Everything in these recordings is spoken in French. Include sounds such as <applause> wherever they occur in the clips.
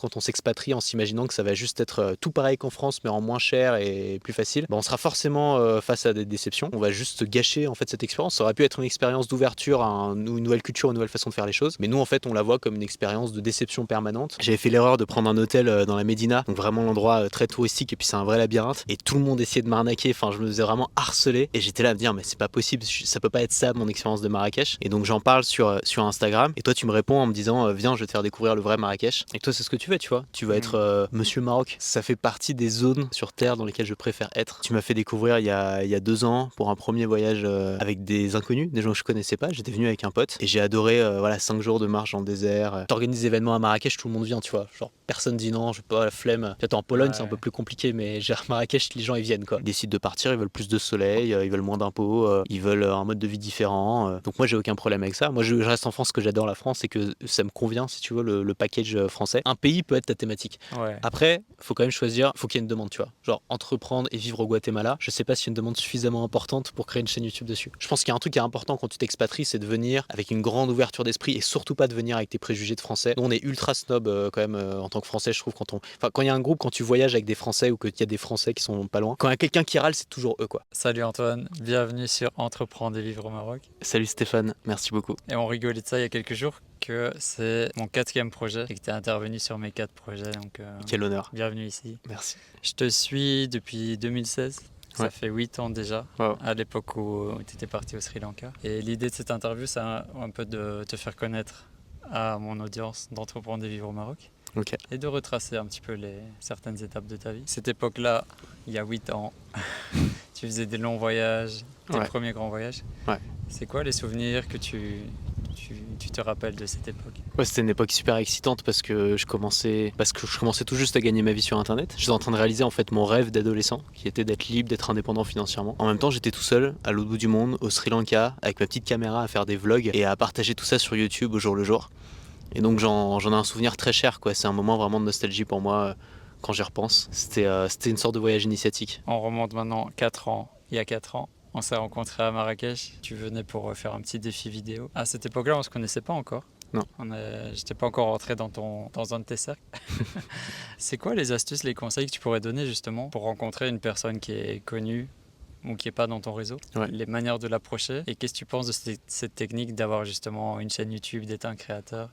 Quand on s'expatrie en s'imaginant que ça va juste être euh, tout pareil qu'en France, mais en moins cher et plus facile, bah, on sera forcément euh, face à des déceptions. On va juste gâcher en fait cette expérience. Ça aurait pu être une expérience d'ouverture à une nouvelle culture, une nouvelle façon de faire les choses. Mais nous, en fait, on la voit comme une expérience de déception permanente. J'avais fait l'erreur de prendre un hôtel euh, dans la Médina, donc vraiment l'endroit très touristique, et puis c'est un vrai labyrinthe. Et tout le monde essayait de m'arnaquer. Enfin, je me faisais vraiment harceler. Et j'étais là à me dire, mais c'est pas possible, ça peut pas être ça mon expérience de Marrakech. Et donc j'en parle sur, sur Instagram. Et toi, tu me réponds en me disant, viens, je vais te faire découvrir le vrai Marrakech. Et toi, c'est ce que tu tu vois. Tu vas être euh, Monsieur Maroc. Ça fait partie des zones sur Terre dans lesquelles je préfère être. Tu m'as fait découvrir il y, a, il y a deux ans pour un premier voyage euh, avec des inconnus, des gens que je connaissais pas. J'étais venu avec un pote et j'ai adoré euh, voilà cinq jours de marche dans le désert. T'organises des événements à Marrakech, tout le monde vient, tu vois. Genre personne dit non, je pas la flemme. Peut-être en Pologne c'est un peu plus compliqué, mais à Marrakech les gens ils viennent quoi. Ils décident de partir, ils veulent plus de soleil, ils veulent moins d'impôts, ils veulent un mode de vie différent. Donc moi j'ai aucun problème avec ça. Moi je, reste en France, que j'adore la France et que ça me convient si tu veux le, le package français. Un pays peut être ta thématique. Après, faut quand même choisir, faut qu'il y ait une demande, tu vois. Genre entreprendre et vivre au Guatemala, je sais pas si y a une demande suffisamment importante pour créer une chaîne YouTube dessus. Je pense qu'il y a un truc qui est important quand tu t'expatries, c'est de venir avec une grande ouverture d'esprit et surtout pas de venir avec tes préjugés de français. Nous, on est ultra snob euh, quand même euh, en tant que français, je trouve quand on enfin quand il y a un groupe quand tu voyages avec des français ou qu'il y a des français qui sont pas loin, quand il y a quelqu'un qui râle, c'est toujours eux quoi. Salut Antoine, bienvenue sur Entreprendre et vivre au Maroc. Salut Stéphane, merci beaucoup. Et on rigolait de ça il y a quelques jours que c'est mon quatrième projet et que tu es intervenu sur mes quatre projets. Donc, euh, Quel honneur. Bienvenue ici. Merci. Je te suis depuis 2016. Ça fait 8 ans déjà, à l'époque où tu étais parti au Sri Lanka. Et l'idée de cette interview, c'est un, peu de te faire connaître à mon audience d'entreprendre et vivre au Maroc. Et de retracer un petit peu les, certaines étapes de ta vie. Cette époque-là, il y a 8 ans, <laughs> tu faisais des longs voyages, tes premiers grands voyages. C'est quoi les souvenirs que tu, tu, te rappelles de cette époque Ouais, c'était une époque super excitante parce que je commençais, parce que je commençais tout juste à gagner ma vie sur Internet. J'étais en train de réaliser en fait mon rêve d'adolescent, qui était d'être libre, d'être indépendant financièrement. En même temps, j'étais tout seul à l'autre bout du monde, au Sri Lanka, avec ma petite caméra à faire des vlogs et à partager tout ça sur YouTube au jour le jour. Et donc j'en ai un souvenir très cher, quoi. C'est un moment vraiment de nostalgie pour moi euh, quand j'y repense. C'était euh, c'était une sorte de voyage initiatique. On remonte maintenant 4 ans, il y a 4 ans. On s'est rencontrés à Marrakech. Tu venais pour faire un petit défi vidéo. À cette époque-là, on se connaissait pas encore. Non. J'étais pas encore rentré dans, ton, dans un de tes cercles. <laughs> c'est quoi les astuces, les conseils que tu pourrais donner justement pour rencontrer une personne qui est connue ou qui n'est pas dans ton réseau, les manières de l'approcher? Et qu'est-ce que tu penses de cette, technique d'avoir justement une chaîne YouTube, d'être un créateur?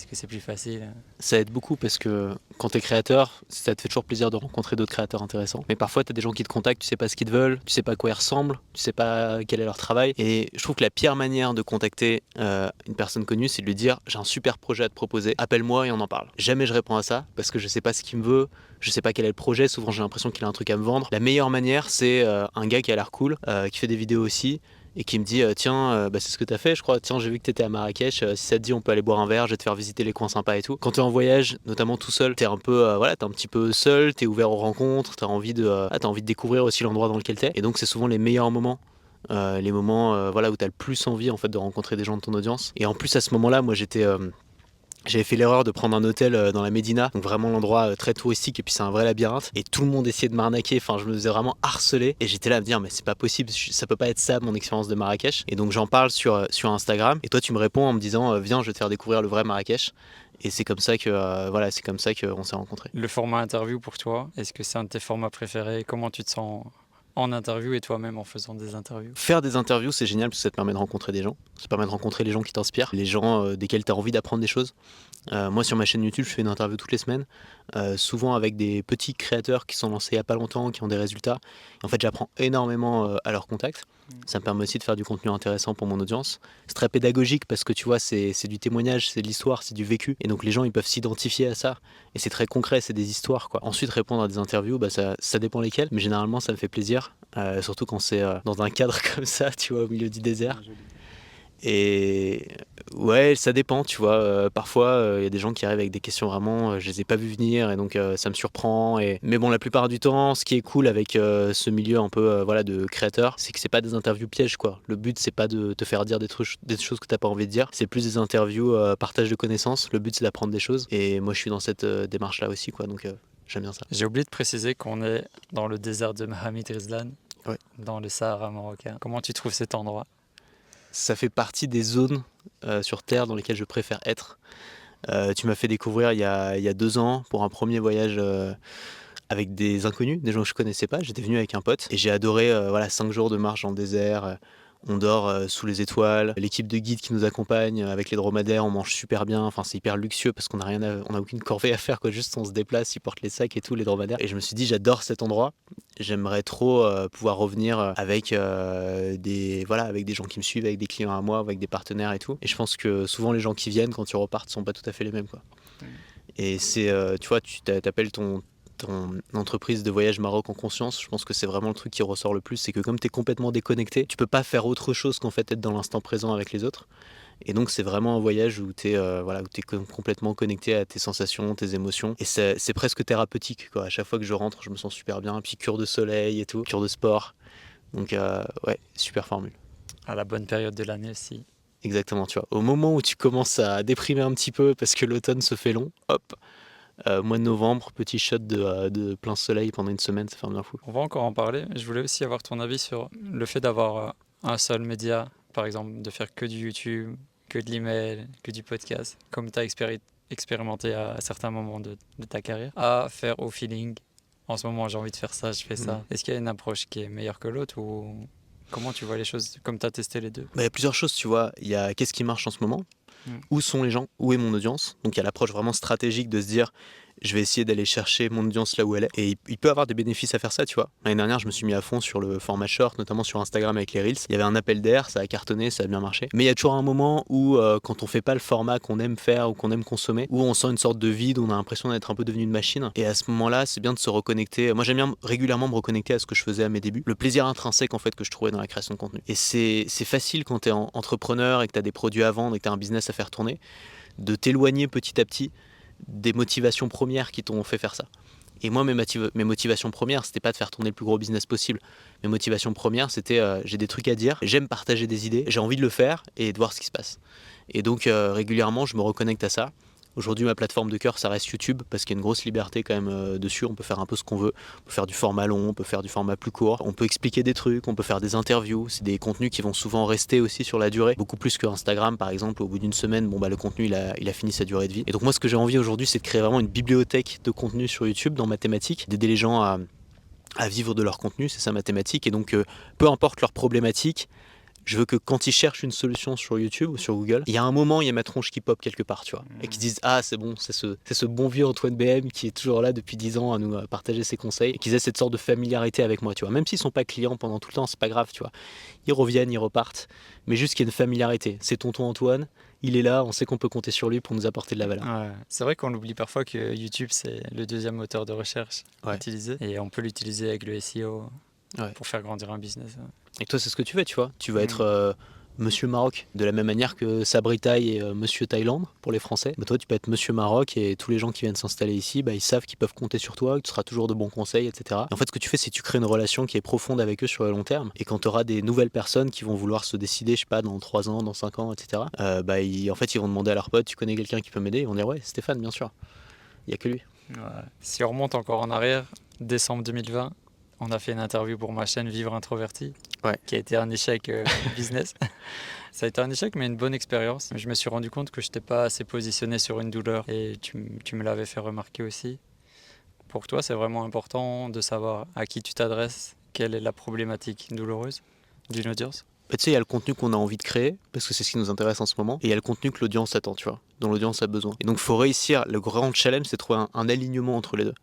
Est-ce que c'est plus facile Ça aide beaucoup parce que quand tu es créateur, ça te fait toujours plaisir de rencontrer d'autres créateurs intéressants. Mais parfois, tu as des gens qui te contactent, tu sais pas ce qu'ils te veulent, tu sais pas à quoi ils ressemblent, tu sais pas quel est leur travail. Et je trouve que la pire manière de contacter euh, une personne connue, c'est de lui dire j'ai un super projet à te proposer, appelle-moi et on en parle. Jamais je réponds à ça parce que je sais pas ce qu'il me veut, je sais pas quel est le projet, souvent j'ai l'impression qu'il a un truc à me vendre. La meilleure manière, c'est euh, un gars qui a l'air cool, euh, qui fait des vidéos aussi, et qui me dit euh, tiens bah, c'est ce que tu as fait je crois. Tiens j'ai vu que tu étais à Marrakech si ça te dit on peut aller boire un verre je vais te faire visiter les coins sympas et tout. Quand tu es en voyage notamment tout seul tu es un peu voilà es un petit peu seul tu es ouvert aux rencontres tu as envie de as envie de découvrir aussi l'endroit dans lequel tu es et donc c'est souvent les meilleurs moments les moments voilà où tu as le plus envie en fait de rencontrer des gens de ton audience. Et en plus à ce moment-là moi j'étais j'avais fait l'erreur de prendre un hôtel euh, dans la Médina, donc vraiment l'endroit euh, très touristique et puis c'est un vrai labyrinthe. Et tout le monde essayait de m'arnaquer, enfin je me faisais vraiment harceler et j'étais là à me dire mais c'est pas possible, ça peut pas être ça mon expérience de Marrakech. Et donc j'en parle sur, euh, sur Instagram et toi tu me réponds en me disant viens je vais te faire découvrir le vrai Marrakech. Et c'est comme ça que voilà, c'est comme ça qu'on s'est rencontrés. Le format interview pour toi, est-ce que c'est un de tes formats préférés? Comment tu te sens en interview et toi-même en faisant des interviews Faire des interviews, c'est génial parce que ça te permet de rencontrer des gens. Ça te permet de rencontrer les gens qui t'inspirent, les gens euh, desquels tu as envie d'apprendre des choses. Euh, moi, sur ma chaîne YouTube, je fais une interview toutes les semaines, euh, souvent avec des petits créateurs qui sont lancés il n'y a pas longtemps, qui ont des résultats. en fait, j'apprends énormément à leur contact. Ça me permet aussi de faire du contenu intéressant pour mon audience. C'est très pédagogique parce que tu vois, c'est du témoignage, c'est de l'histoire, c'est du vécu. Et donc les gens, ils peuvent s'identifier à ça. Et c'est très concret, c'est des histoires. Quoi. Ensuite, répondre à des interviews, bah, ça, dépend lesquelles. Mais généralement, ça me fait plaisir. Euh, surtout quand c'est euh, dans un cadre <laughs> comme ça, tu vois, au milieu du désert. Et ouais, ça dépend, tu vois. Euh, parfois, il euh, y a des gens qui arrivent avec des questions vraiment, euh, je les ai pas vus venir et donc ça me surprend. Et... Mais bon, la plupart du temps, ce qui est cool avec ce milieu un peu voilà, de créateurs, c'est que c'est pas des interviews pièges, quoi. Le but, c'est pas de te faire dire des, trucs, des choses que t'as pas envie de dire. C'est plus des interviews partage de connaissances. Le but, c'est d'apprendre des choses. Et moi, je suis dans cette démarche-là aussi, quoi. Donc j'aime bien ça. J'ai oublié de préciser qu'on est dans le désert de Mohamed Rizlan, dans le Sahara marocain. Comment tu trouves cet endroit? Ça fait partie des zones euh, sur Terre dans lesquelles je préfère être. tu m'as fait découvrir il y, a, deux ans pour un premier voyage avec des inconnus, des gens que je connaissais pas. J'étais venu avec un pote et j'ai adoré voilà cinq jours de marche le désert on dort euh, sous les étoiles. L'équipe de guides qui nous accompagne euh, avec les dromadaires, on mange super bien. Enfin, c'est hyper luxueux parce qu'on n'a rien, on a aucune corvée à faire. Quoi. Juste, on se déplace, ils portent les sacs et tout, les dromadaires. Et je me suis dit, j'adore cet endroit. J'aimerais trop euh, pouvoir revenir avec des, voilà, avec des gens qui me suivent, avec des clients à moi, avec des partenaires et tout. Et je pense que souvent les gens qui viennent quand tu repartes sont pas tout à fait les mêmes, quoi. Et c'est, tu vois, tu t'appelles ton, ton entreprise de voyage Maroc en conscience, je pense que c'est vraiment le truc qui ressort le plus, c'est que comme tu es complètement déconnecté, tu peux pas faire autre chose qu'en fait être dans l'instant présent avec les autres. Et donc c'est vraiment un voyage où tu es, euh, voilà, es complètement connecté à tes sensations, tes émotions. Et c'est presque thérapeutique. Quoi. À chaque fois que je rentre, je me sens super bien. Puis cure de soleil et tout, cure de sport. Donc euh, ouais, super formule. À la bonne période de l'année aussi. Exactement, tu vois. Au moment où tu commences à déprimer un petit peu parce que l'automne se fait long, hop, euh, mois de novembre, petit shot euh, de, plein soleil pendant une semaine, ça fait un bien fou. On va encore en parler. Je voulais aussi avoir ton avis sur le fait d'avoir euh, un seul média, par exemple, de faire que du YouTube, que de l'email, que du podcast, comme tu as expérimenté à, certains moments de, ta carrière, à faire au feeling. En ce moment, j'ai envie de faire ça, je fais ça. Mm. Est-ce qu'il y a une approche qui est meilleure que l'autre ou comment tu vois les choses, comme tu as testé les deux? Bah, Il y a plusieurs choses, tu vois. Il y a qu'est-ce qui marche en ce moment? Où sont les gens? Où est mon audience? Donc il y a l'approche vraiment stratégique de se dire je vais essayer d'aller chercher mon audience là où elle est. Et il peut avoir des bénéfices à faire ça, tu vois. L'année dernière, je me suis mis à fond sur le format short, notamment sur Instagram avec les Reels. Il y avait un appel d'air, ça a cartonné, ça a bien marché. Mais il y a toujours un moment où, euh, quand on fait pas le format qu'on aime faire ou qu'on aime consommer, où on sent une sorte de vide, on a l'impression d'être un peu devenu une machine. Et à ce moment-là, c'est bien de se reconnecter. Moi, j'aime bien régulièrement me reconnecter à ce que je faisais à mes débuts. Le plaisir intrinsèque, en fait, que je trouvais dans la création de contenu. Et c'est facile quand tu es entrepreneur et que tu as des produits à vendre et que tu as un business à faire tourner de t'éloigner petit à petit des motivations premières qui t'ont fait faire ça. Et moi, mes, mes motivations premières, c'était pas de faire tourner le plus gros business possible. Mes motivations premières, c'était euh, j'ai des trucs à dire, j'aime partager des idées, j'ai envie de le faire et de voir ce qui se passe. Et donc euh, régulièrement, je me reconnecte à ça. Aujourd'hui, ma plateforme de cœur, ça reste YouTube parce qu'il y a une grosse liberté quand même euh, dessus. On peut faire un peu ce qu'on veut. On peut faire du format long, on peut faire du format plus court. On peut expliquer des trucs, on peut faire des interviews. C'est des contenus qui vont souvent rester aussi sur la durée. Beaucoup plus que Instagram, par exemple. Au bout d'une semaine, bon, bah, le contenu, il a, fini sa durée de vie. Et donc, moi, ce que j'ai envie aujourd'hui, c'est de créer vraiment une bibliothèque de contenu sur YouTube dans ma thématique, d'aider les gens à à vivre de leur contenu, c'est ça ma thématique. Et donc, euh, peu importe leur problématique, je veux que quand ils cherchent une solution sur YouTube ou sur Google, il y a un moment, il y a ma tronche qui pop quelque part, tu vois. Et qui disent Ah, c'est bon, c'est ce, ce bon vieux Antoine BM qui est toujours là depuis 10 ans à nous partager ses conseils. Et qu'ils aient cette sorte de familiarité avec moi, tu vois. Même s'ils sont pas clients pendant tout le temps, c'est pas grave, tu vois. Ils reviennent, ils repartent. Mais juste qu'il y ait une familiarité. C'est tonton Antoine, il est là, on sait qu'on peut compter sur lui pour nous apporter de la valeur. C'est vrai qu'on oublie parfois que YouTube, c'est le deuxième moteur de recherche utilisé. Et on peut l'utiliser avec le SEO pour faire grandir un business. Et toi, c'est ce que tu fais, tu vois. Tu vas mm. être euh, Monsieur Maroc, de la même manière que Sabri Thaï et euh, Monsieur Thaïlande pour les Français. Mais toi, tu peux être Monsieur Maroc et tous les gens qui viennent s'installer ici, bah, ils savent qu'ils peuvent compter sur toi, que tu seras toujours de bons conseils, etc. en fait, ce que tu fais, c'est que tu crées une relation qui est profonde avec eux sur le long terme. Et quand tu auras des nouvelles personnes qui vont vouloir se décider, je sais pas, dans 3 ans, dans 5 ans, etc., euh, bah, en fait, ils vont demander à leur pote, tu connais quelqu'un qui peut m'aider? Ils vont dire, ouais, Stéphane, bien sûr. Il n'y a que lui. Si on remonte encore en arrière, décembre 2020, on a fait une interview pour ma chaîne Vivre Introverti, qui a été un échec euh, <laughs> business. Ça a été un échec, mais une bonne expérience. Je me suis rendu compte que je n'étais pas assez positionné sur une douleur et tu, tu me l'avais fait remarquer aussi. Pour toi, c'est vraiment important de savoir à qui tu t'adresses, quelle est la problématique douloureuse d'une audience. Bah, tu sais, il y a le contenu qu'on a envie de créer, parce que c'est ce qui nous intéresse en ce moment, et il y a le contenu que l'audience attend, tu vois, dont l'audience a besoin. Et donc, il faut réussir, le grand challenge, c'est de trouver un alignement entre les deux.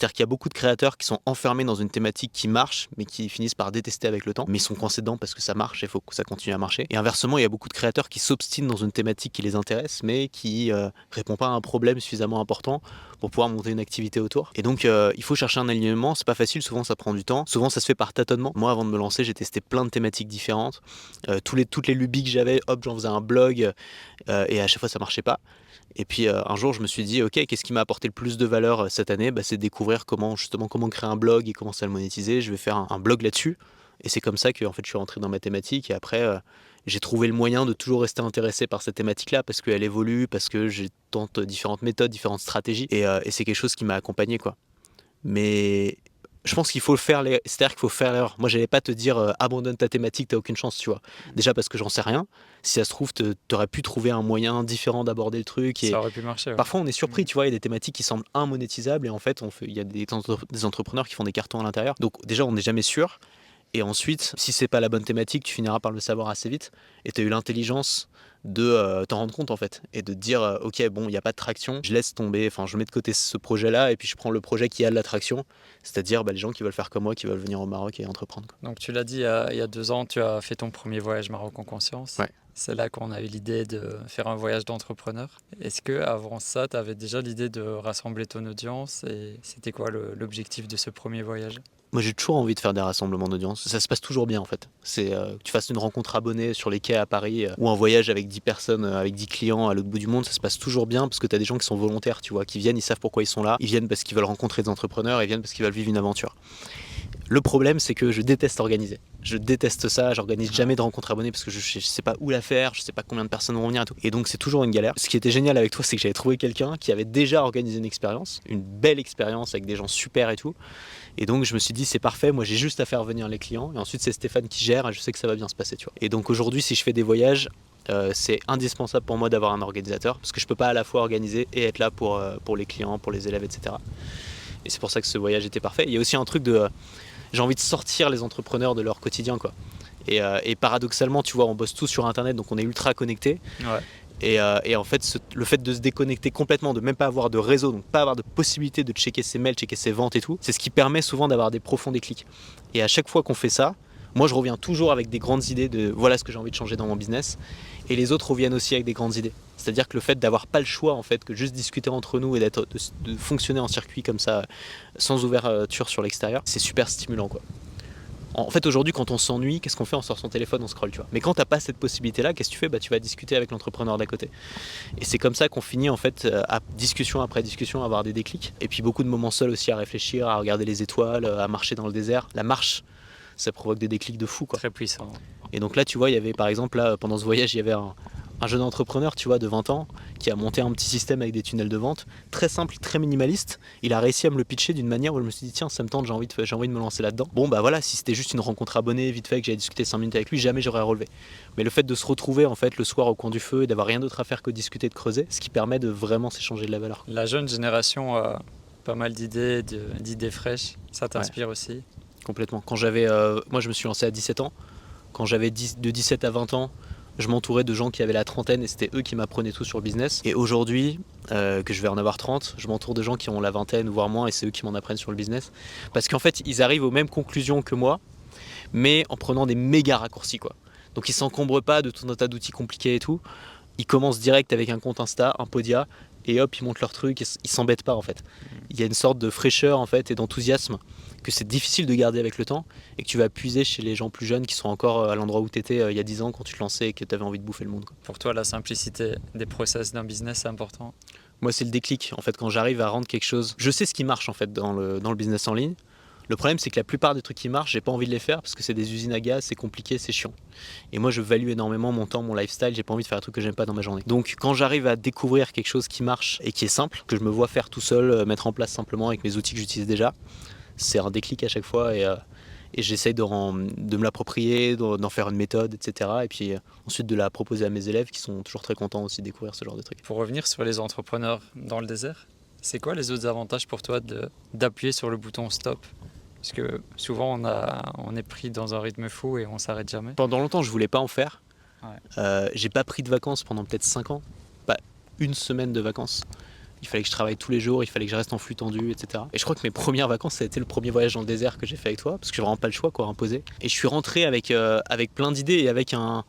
C'est-à-dire qu'il y a beaucoup de créateurs qui sont enfermés dans une thématique qui marche, mais qui finissent par détester avec le temps, mais ils sont coincés dedans parce que ça marche et il faut que ça continue à marcher. Et inversement, il y a beaucoup de créateurs qui s'obstinent dans une thématique qui les intéresse, mais qui euh, répond pas à un problème suffisamment important pour pouvoir monter une activité autour. Et donc, euh, il faut chercher un alignement. C'est pas facile. Souvent, ça prend du temps. Souvent, ça se fait par tâtonnement. Moi, avant de me lancer, j'ai testé plein de thématiques différentes. Euh, les, toutes les lubies que j'avais, hop, j'en faisais un blog, et à chaque fois, ça marchait pas. Et puis euh, un jour, je me suis dit, ok, qu'est-ce qui m'a apporté le plus de valeur euh, cette année? Bah, C'est découvrir comment justement comment créer un blog et commencer à le monétiser. Je vais faire un, blog là-dessus. Et c'est comme ça que en fait, je suis rentré dans ma thématique. Et après, euh, j'ai trouvé le moyen de toujours rester intéressé par cette thématique-là parce qu'elle évolue, parce que j'ai tente différentes méthodes, différentes stratégies. Et, et c'est quelque chose qui m'a accompagné, quoi. Mais je pense qu'il faut faire, c'est-à-dire qu'il faut faire l'erreur. Moi, j'allais pas te dire euh, abandonne ta thématique, t'as aucune chance, tu vois. Mm. Déjà parce que j'en sais rien. Si ça se trouve, t'aurais pu trouver un moyen différent d'aborder le truc. Et ça aurait pu marcher. Parfois, on est surpris, mm. tu vois, il y a des thématiques qui semblent immonétisables et en fait, on fait, il y a des, des entrepreneurs qui font des cartons à l'intérieur. Donc déjà, on n'est jamais sûr. Et ensuite, si c'est pas la bonne thématique, tu finiras par le savoir assez vite. Et tu as eu l'intelligence de euh, t'en rendre compte en fait et de dire euh, ok bon il n'y a pas de traction je laisse tomber enfin je mets de côté ce projet là et puis je prends le projet qui a de la traction c'est-à-dire bah, les gens qui veulent faire comme moi qui veulent venir au Maroc et entreprendre donc tu l'as dit il y, a, deux ans tu as fait ton premier voyage Maroc en conscience. C'est là qu'on a eu l'idée de faire un voyage d'entrepreneur. Est-ce que avant ça tu avais déjà l'idée de rassembler ton audience et c'était quoi l'objectif de ce premier voyage? Moi, j'ai toujours envie de faire des rassemblements d'audience. Ça se passe toujours bien, en fait. C'est euh, que tu fasses une rencontre abonnée sur les quais à Paris euh, ou un voyage avec 10 personnes, euh, avec 10 clients à l'autre bout du monde, ça se passe toujours bien parce que tu as des gens qui sont volontaires, tu vois, qui viennent, ils savent pourquoi ils sont là. Ils viennent parce qu'ils veulent rencontrer des entrepreneurs, ils viennent parce qu'ils veulent vivre une aventure. Le problème, c'est que je déteste organiser. Je déteste ça. J'organise jamais de rencontres abonnées parce que je, ne sais pas où la faire, je sais pas combien de personnes vont venir et tout. Et donc, c'est toujours une galère. Ce qui était génial avec toi, c'est que j'avais trouvé quelqu'un qui avait déjà organisé une expérience, une belle expérience avec des gens super et tout. Et donc, je me suis dit, c'est parfait. Moi, j'ai juste à faire venir les clients. Et ensuite, c'est Stéphane qui gère et je sais que ça va bien se passer, tu vois. Et donc, aujourd'hui, si je fais des voyages, euh, c'est indispensable pour moi d'avoir un organisateur parce que je peux pas à la fois organiser et être là pour, euh, les clients, pour les élèves, etc. Et c'est pour ça que ce voyage était parfait. Il y a aussi un truc de j'ai envie de sortir les entrepreneurs de leur quotidien. Quoi. Et, euh, paradoxalement, tu vois, on bosse tous sur Internet, donc on est ultra connecté. Euh, et, en fait, le fait de se déconnecter complètement, de même pas avoir de réseau, donc pas avoir de possibilité de checker ses mails, checker ses ventes et tout, c'est ce qui permet souvent d'avoir des profonds déclics. Et à chaque fois qu'on fait ça, moi je reviens toujours avec des grandes idées de voilà ce que j'ai envie de changer dans mon business. Et les autres reviennent aussi avec des grandes idées. C'est-à-dire que le fait d'avoir pas le choix, en fait, que juste discuter entre nous et de, fonctionner en circuit comme ça, sans ouverture sur l'extérieur, c'est super stimulant, quoi. En fait, aujourd'hui, quand on s'ennuie, qu'est-ce qu'on fait? On sort son téléphone, on scrolle, tu vois. Mais quand t'as pas cette possibilité-là, qu'est-ce que tu fais? Bah, Tu vas discuter avec l'entrepreneur d'à côté. Et c'est comme ça qu'on finit, en fait, euh, à discussion après discussion, à avoir des déclics. Et puis beaucoup de moments seuls aussi à réfléchir, à regarder les étoiles, à marcher dans le désert. La marche, ça provoque des déclics de fou, quoi. Très puissant. Et donc là, tu vois, il y avait par exemple, là, pendant ce voyage, il y avait un, un jeune entrepreneur, tu vois, de 20 ans, qui a monté un petit système avec des tunnels de vente, très simple, très minimaliste. Il a réussi à me le pitcher d'une manière où je me suis dit, tiens, ça me tente, j'ai envie, de, j'ai envie de me lancer là-dedans. Bon, bah voilà, si c'était juste une rencontre abonnée, vite fait, que j'avais discuté 5 minutes avec lui, jamais j'aurais relevé. Mais le fait de se retrouver, en fait, le soir au coin du feu et d'avoir rien d'autre à faire que discuter, de creuser, ce qui permet de vraiment s'échanger de la valeur. La jeune génération a pas mal d'idées, d'idées fraîches. Ça t'inspire aussi? Complètement. Quand j'avais, euh, moi, je me suis lancé à 17 ans. Quand j'avais de 17 à 20 ans, je m'entourais de gens qui avaient la trentaine et c'était eux qui m'apprenaient tout sur le business. Et aujourd'hui, euh, que je vais en avoir 30, je m'entoure de gens qui ont la vingtaine, voire moins, et c'est eux qui m'en apprennent sur le business. Parce qu'en fait, ils arrivent aux mêmes conclusions que moi, mais en prenant des méga raccourcis. quoi. Donc ils s'encombrent pas de tout un tas d'outils compliqués et tout. Ils commencent direct avec un compte Insta, un Podia, et hop, ils montent leur truc, ils s'embêtent pas en fait. Il y a une sorte de fraîcheur en fait et d'enthousiasme que c'est difficile de garder avec le temps et que tu vas puiser chez les gens plus jeunes qui sont encore euh, à l'endroit où tu étais euh, il y a 10 ans quand tu te lançais et que tu avais envie de bouffer le monde. Pour toi, la simplicité des process d'un business, c'est important? Moi, c'est le déclic. En fait, quand j'arrive à rendre quelque chose, je sais ce qui marche en fait dans le, dans le business en ligne. Le problème, c'est que la plupart des trucs qui marchent, j'ai pas envie de les faire parce que c'est des usines à gaz, c'est compliqué, c'est chiant. Et moi, je value énormément mon temps, mon lifestyle. J'ai pas envie de faire un truc que j'aime pas dans ma journée. Donc, quand j'arrive à découvrir quelque chose qui marche et qui est simple, que je me vois faire tout seul, euh, mettre en place simplement avec mes outils que j'utilise déjà, c'est un déclic à chaque fois et, euh, j'essaye de, de, me l'approprier, d'en faire une méthode, etc. Et puis euh, ensuite de la proposer à mes élèves qui sont toujours très contents aussi de découvrir ce genre de trucs. Pour revenir sur les entrepreneurs dans le désert, c'est quoi les autres avantages pour toi d'appuyer sur le bouton stop? Parce que souvent on, a, on est pris dans un rythme fou et on s'arrête jamais. Pendant longtemps je voulais pas en faire. Euh, j'ai pas pris de vacances pendant peut-être 5 ans. Pas une semaine de vacances il fallait que je travaille tous les jours, il fallait que je reste en flux tendu, etc. Et je crois que mes premières vacances, ça a été le premier voyage dans le désert que j'ai fait avec toi, parce que j'ai vraiment pas le choix, quoi, imposé. Et je suis rentré avec, euh, avec plein d'idées et avec un,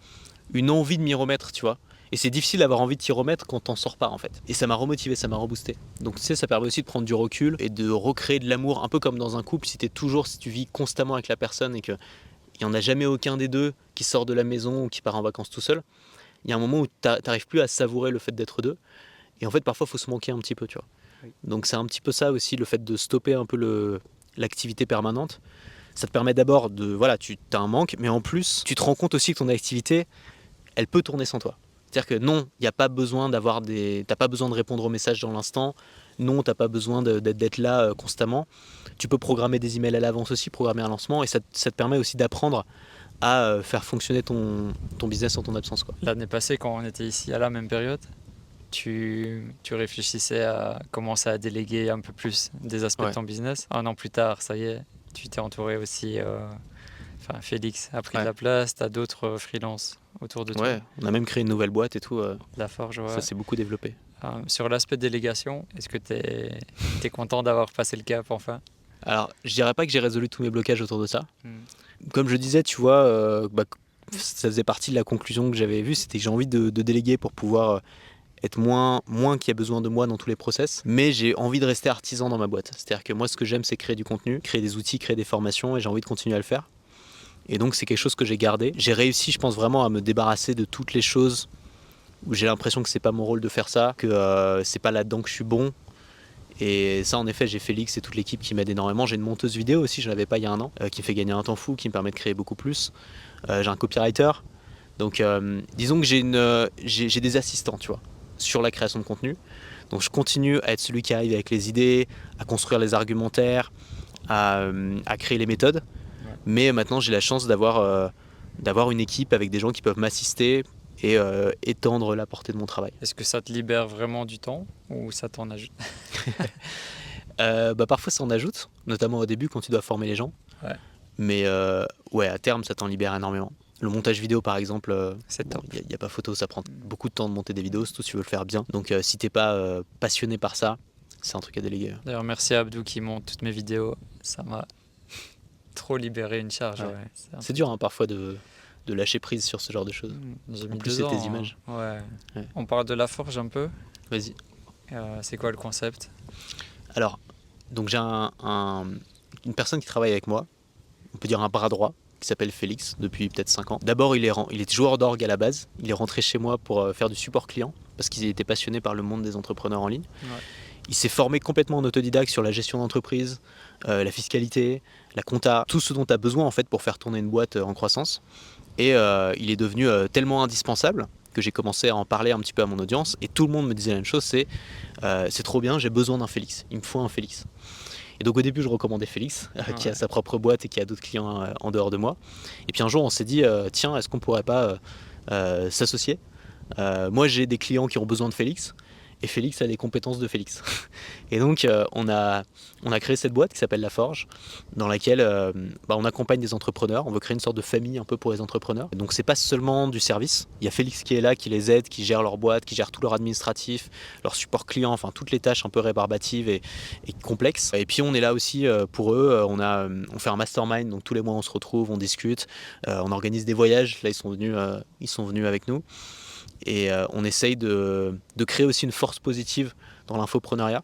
une envie de m'y remettre, tu vois. Et c'est difficile d'avoir envie de t'y remettre quand t'en sors pas en fait. Et ça m'a remotivé, ça m'a reboosté. Donc tu sais, ça permet aussi de prendre du recul et de recréer de l'amour, un peu comme dans un couple, si es toujours, si tu vis constamment avec la personne et que il n'y en a jamais aucun des deux qui sort de la maison ou qui part en vacances tout seul, il y a un moment où tu n'arrives plus à savourer le fait d'être deux. Et en fait, parfois, il faut se manquer un petit peu, tu vois. Donc c'est un petit peu ça aussi, le fait de stopper un peu l'activité permanente. Ça te permet d'abord de, voilà, tu as un manque, mais en plus, tu te rends compte aussi que ton activité, elle peut tourner sans toi. C'est-à-dire que non, il n'y a pas besoin d'avoir des, t'as pas besoin de répondre aux messages dans l'instant. non, t'as pas besoin d'être là constamment. Tu peux programmer des emails à l'avance aussi, programmer un lancement, et ça, te permet aussi d'apprendre à faire fonctionner ton, ton business en ton absence. L'année passée, quand on était ici à la même période, tu, tu, réfléchissais à commencer à déléguer un peu plus des aspects de ton business. Un an plus tard, ça y est, tu t'es entouré aussi. Enfin, Félix a pris de la place, tu as d'autres freelances autour de toi. Ouais, on a même créé une nouvelle boîte et tout. Euh, la Forge, ouais. Ça s'est beaucoup développé. Euh, sur l'aspect délégation, est-ce que tu es, es, content d'avoir passé le cap enfin? Alors, je dirais pas que j'ai résolu tous mes blocages autour de ça. Hmm. Comme je disais, tu vois, euh, bah, ça faisait partie de la conclusion que j'avais vue, c'était que j'ai envie de, déléguer pour pouvoir être moins, moins qu'il y a besoin de moi dans tous les process, mais j'ai envie de rester artisan dans ma boîte. C'est-à-dire que moi, ce que j'aime, c'est créer du contenu, créer des outils, créer des formations, et j'ai envie de continuer à le faire. Et donc c'est quelque chose que j'ai gardé. J'ai réussi, je pense vraiment, à me débarrasser de toutes les choses où j'ai l'impression que c'est pas mon rôle de faire ça, que euh, c'est pas là-dedans que je suis bon. Et ça, en effet, j'ai Félix et toute l'équipe qui m'aide énormément. J'ai une monteuse vidéo aussi, je l'avais pas il y a un an, euh, qui me fait gagner un temps fou, qui me permet de créer beaucoup plus. Euh, j'ai un copywriter. Donc, disons que j'ai des assistants, tu vois, sur la création de contenu. Donc, je continue à être celui qui arrive avec les idées, à construire les argumentaires, à créer les méthodes. Mais maintenant, j'ai la chance d'avoir euh, d'avoir une équipe avec des gens qui peuvent m'assister et euh, étendre la portée de mon travail. Est-ce que ça te libère vraiment du temps ou ça t'en ajoute? <laughs> Euh, bah, Parfois, ça en ajoute, notamment au début quand tu dois former les gens. Mais ouais, à terme, ça t'en libère énormément. Le montage vidéo, par exemple, il n'y a, pas photo, ça prend beaucoup de temps de monter des vidéos, surtout si tu veux le faire bien. Donc, si t'es pas passionné par ça, c'est un truc à déléguer. D'ailleurs, merci à Abdou qui monte toutes mes vidéos. Ça m'a trop libérer une charge. c'est dur hein, parfois de, de, lâcher prise sur ce genre de choses. Mmh, en plus, c'est tes hein. images. Ouais. On parle de la forge un peu. Vas-y. Euh, c'est quoi le concept? Alors, donc j'ai un, une personne qui travaille avec moi, on peut dire un bras droit, qui s'appelle Félix depuis peut-être 5 ans. D'abord, il est, il joueur d'orgue à la base. Il est rentré chez moi pour euh, faire du support client parce qu'il était passionné par le monde des entrepreneurs en ligne. Il s'est formé complètement en autodidacte sur la gestion d'entreprise, euh, la fiscalité, la compta, tout ce dont tu as besoin en fait pour faire tourner une boîte euh, en croissance. Et euh, il est devenu tellement indispensable que j'ai commencé à en parler un petit peu à mon audience et tout le monde me disait la même chose, c'est c'est trop bien, j'ai besoin d'un Félix, il me faut un Félix. Et donc au début je recommandais Félix, qui a sa propre boîte et qui a d'autres clients en dehors de moi. Et puis un jour on s'est dit, tiens, est-ce qu'on pourrait pas s'associer? Moi j'ai des clients qui ont besoin de Félix, et Félix a les compétences de Félix. <laughs> Et donc euh, on, a, on créé cette boîte qui s'appelle La Forge, dans laquelle euh, bah, on accompagne des entrepreneurs, on veut créer une sorte de famille un peu pour les entrepreneurs. Donc c'est pas seulement du service, il y a Félix qui est là, qui les aide, qui gère leur boîte, qui gère tout leur administratif, leur support client, enfin toutes les tâches un peu rébarbatives et, complexes. Et puis on est là aussi euh, pour eux, on fait un mastermind, donc tous les mois on se retrouve, on discute, on organise des voyages, là ils sont venus, ils sont venus avec nous. Et euh, on essaye de, créer aussi une force positive dans l'infopreneuriat,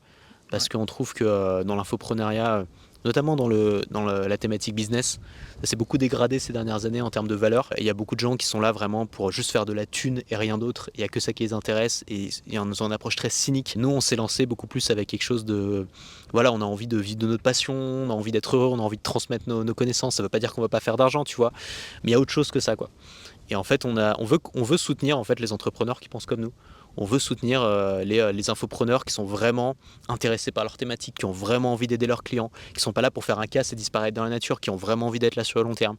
parce qu'on trouve que euh, dans l'infopreneuriat, notamment dans, le, dans la thématique business, ça s'est beaucoup dégradé ces dernières années en termes de valeur. Il y a beaucoup de gens qui sont là vraiment pour juste faire de la thune et rien d'autre. Il n'y a que ça qui les intéresse et il y a une approche très cynique. Nous, on s'est lancé beaucoup plus avec quelque chose de... Voilà, on a envie de vivre de notre passion, on a envie d'être heureux, on a envie de transmettre nos, nos connaissances. Ça ne veut pas dire qu'on ne va pas faire d'argent, tu vois. Mais il y a autre chose que ça, quoi. Et en fait, on, veut, soutenir les entrepreneurs qui pensent comme nous. On veut soutenir euh, les, euh, les, infopreneurs qui sont vraiment intéressés par leur thématique, qui ont vraiment envie d'aider leurs clients, qui ne sont pas là pour faire un casse et disparaître dans la nature, qui ont vraiment envie d'être là sur le long terme.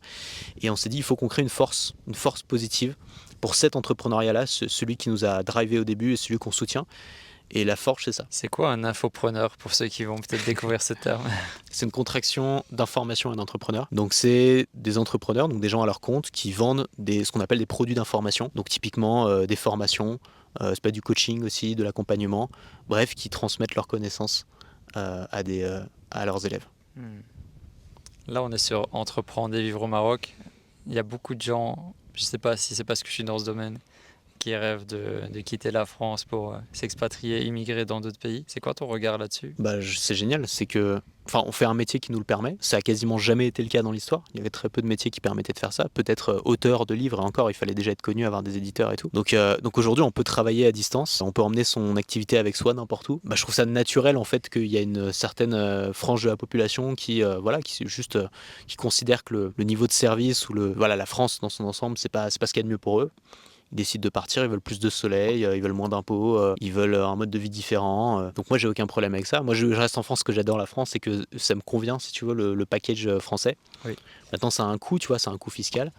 Et on s'est dit, il faut qu'on crée une force, une force positive pour cet entrepreneuriat-là, celui qui nous a drivé au début et celui qu'on soutient. Et la forge, c'est ça. C'est quoi un infopreneur pour ceux qui vont peut-être découvrir ce terme? <laughs> C'est une contraction d'information et d'entrepreneur. Donc c'est des entrepreneurs, donc des gens à leur compte, qui vendent des, ce qu'on appelle des produits d'information. Donc typiquement euh, des formations, euh, c'est pas du coaching aussi, de l'accompagnement. Bref, qui transmettent leurs connaissances euh, à, des, à leurs élèves. Hmm. Là, on est sur entreprendre et vivre au Maroc. Il y a beaucoup de gens, je ne sais pas si c'est parce que je suis dans ce domaine, qui rêvent de, quitter la France pour euh, s'expatrier, immigrer dans d'autres pays. C'est quoi ton regard là-dessus? Bah, C'est génial, c'est que enfin, on fait un métier qui nous le permet. Ça a quasiment jamais été le cas dans l'histoire. Il y avait très peu de métiers qui permettaient de faire ça. Peut-être euh, auteur de livres, et encore, il fallait déjà être connu, avoir des éditeurs et tout. Donc, euh, donc aujourd'hui, on peut travailler à distance, on peut emmener son activité avec soi n'importe où. Bah, je trouve ça naturel en fait qu'il y a une certaine frange de la population qui, voilà, qui juste, qui considère que le, niveau de service ou le, voilà, la France dans son ensemble, c'est pas, c'est pas ce qu'il y a de mieux pour eux ils décident de partir, ils veulent plus de soleil, ils veulent moins d'impôts, ils veulent un mode de vie différent. Donc moi j'ai aucun problème avec ça. Moi je reste en France, ce que j'adore la France, c'est que ça me convient si tu veux le, package français. Maintenant ça a un coût, tu vois, c'est un coût fiscal.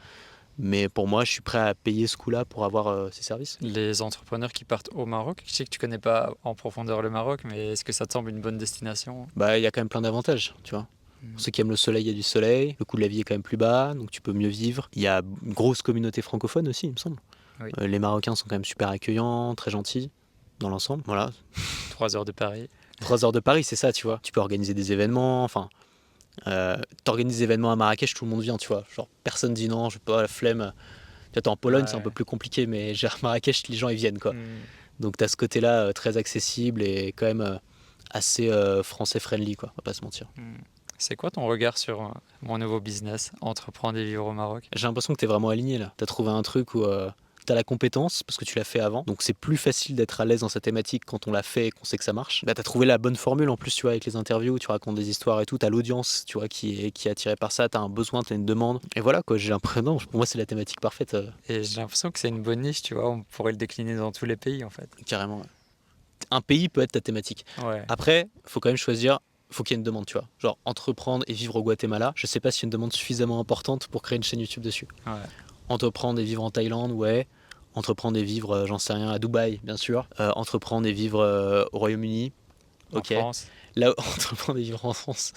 Mais pour moi, je suis prêt à payer ce coût-là pour avoir ces services. Les entrepreneurs qui partent au Maroc, je sais que tu connais pas en profondeur le Maroc, mais est-ce que ça te semble une bonne destination? Bah, il y a quand même plein d'avantages, tu vois. Pour mm. ceux qui aiment le soleil, il y a du soleil. Le coût de la vie est quand même plus bas, donc tu peux mieux vivre. Il y a une grosse communauté francophone aussi, il me semble. Euh, les Marocains sont quand même super accueillants, très gentils dans l'ensemble. Voilà. <laughs> Trois heures de Paris. Trois heures de Paris, c'est ça, tu vois. Tu peux organiser des événements, enfin. Euh, T'organises des événements à Marrakech, tout le monde vient, tu vois. Genre, personne dit non, je sais pas, la flemme. Peut-être en Pologne, c'est un peu plus compliqué, mais <laughs> à Marrakech, les gens, ils viennent, quoi. Mm. Donc, tu as ce côté-là euh, très accessible et quand même euh, assez français friendly, quoi, on va pas se mentir. Mm. C'est quoi ton regard sur euh, mon nouveau business, entreprendre et vivre au Maroc? J'ai l'impression que tu es vraiment aligné là. Tu as trouvé un truc où euh, tu as la compétence parce que tu l'as fait avant. Donc c'est plus facile d'être à l'aise dans sa thématique quand on l'a fait et qu'on sait que ça marche. Là, tu as trouvé la bonne formule en plus, tu vois, avec les interviews, tu racontes des histoires et tout. Tu as l'audience, tu vois, qui est, qui est attirée par ça. Tu as un besoin, tu as une demande. Et voilà, quoi, j'ai l'impression, pour moi, c'est la thématique parfaite. Euh. Et j'ai l'impression que c'est une bonne niche, tu vois. On pourrait le décliner dans tous les pays en fait. Carrément. Un pays peut être ta thématique. Ouais. Après, faut quand même choisir faut qu'il y ait une demande, tu vois. Genre, entreprendre et vivre au Guatemala, je sais pas s'il y a une demande suffisamment importante pour créer une chaîne YouTube dessus. Entreprendre et vivre en Thaïlande, ouais. Entreprendre et vivre, euh, j'en sais rien, à Dubaï, bien sûr. Euh, entreprendre et vivre euh, au Royaume-Uni. Ok. En France là, <laughs> entreprendre et vivre en France.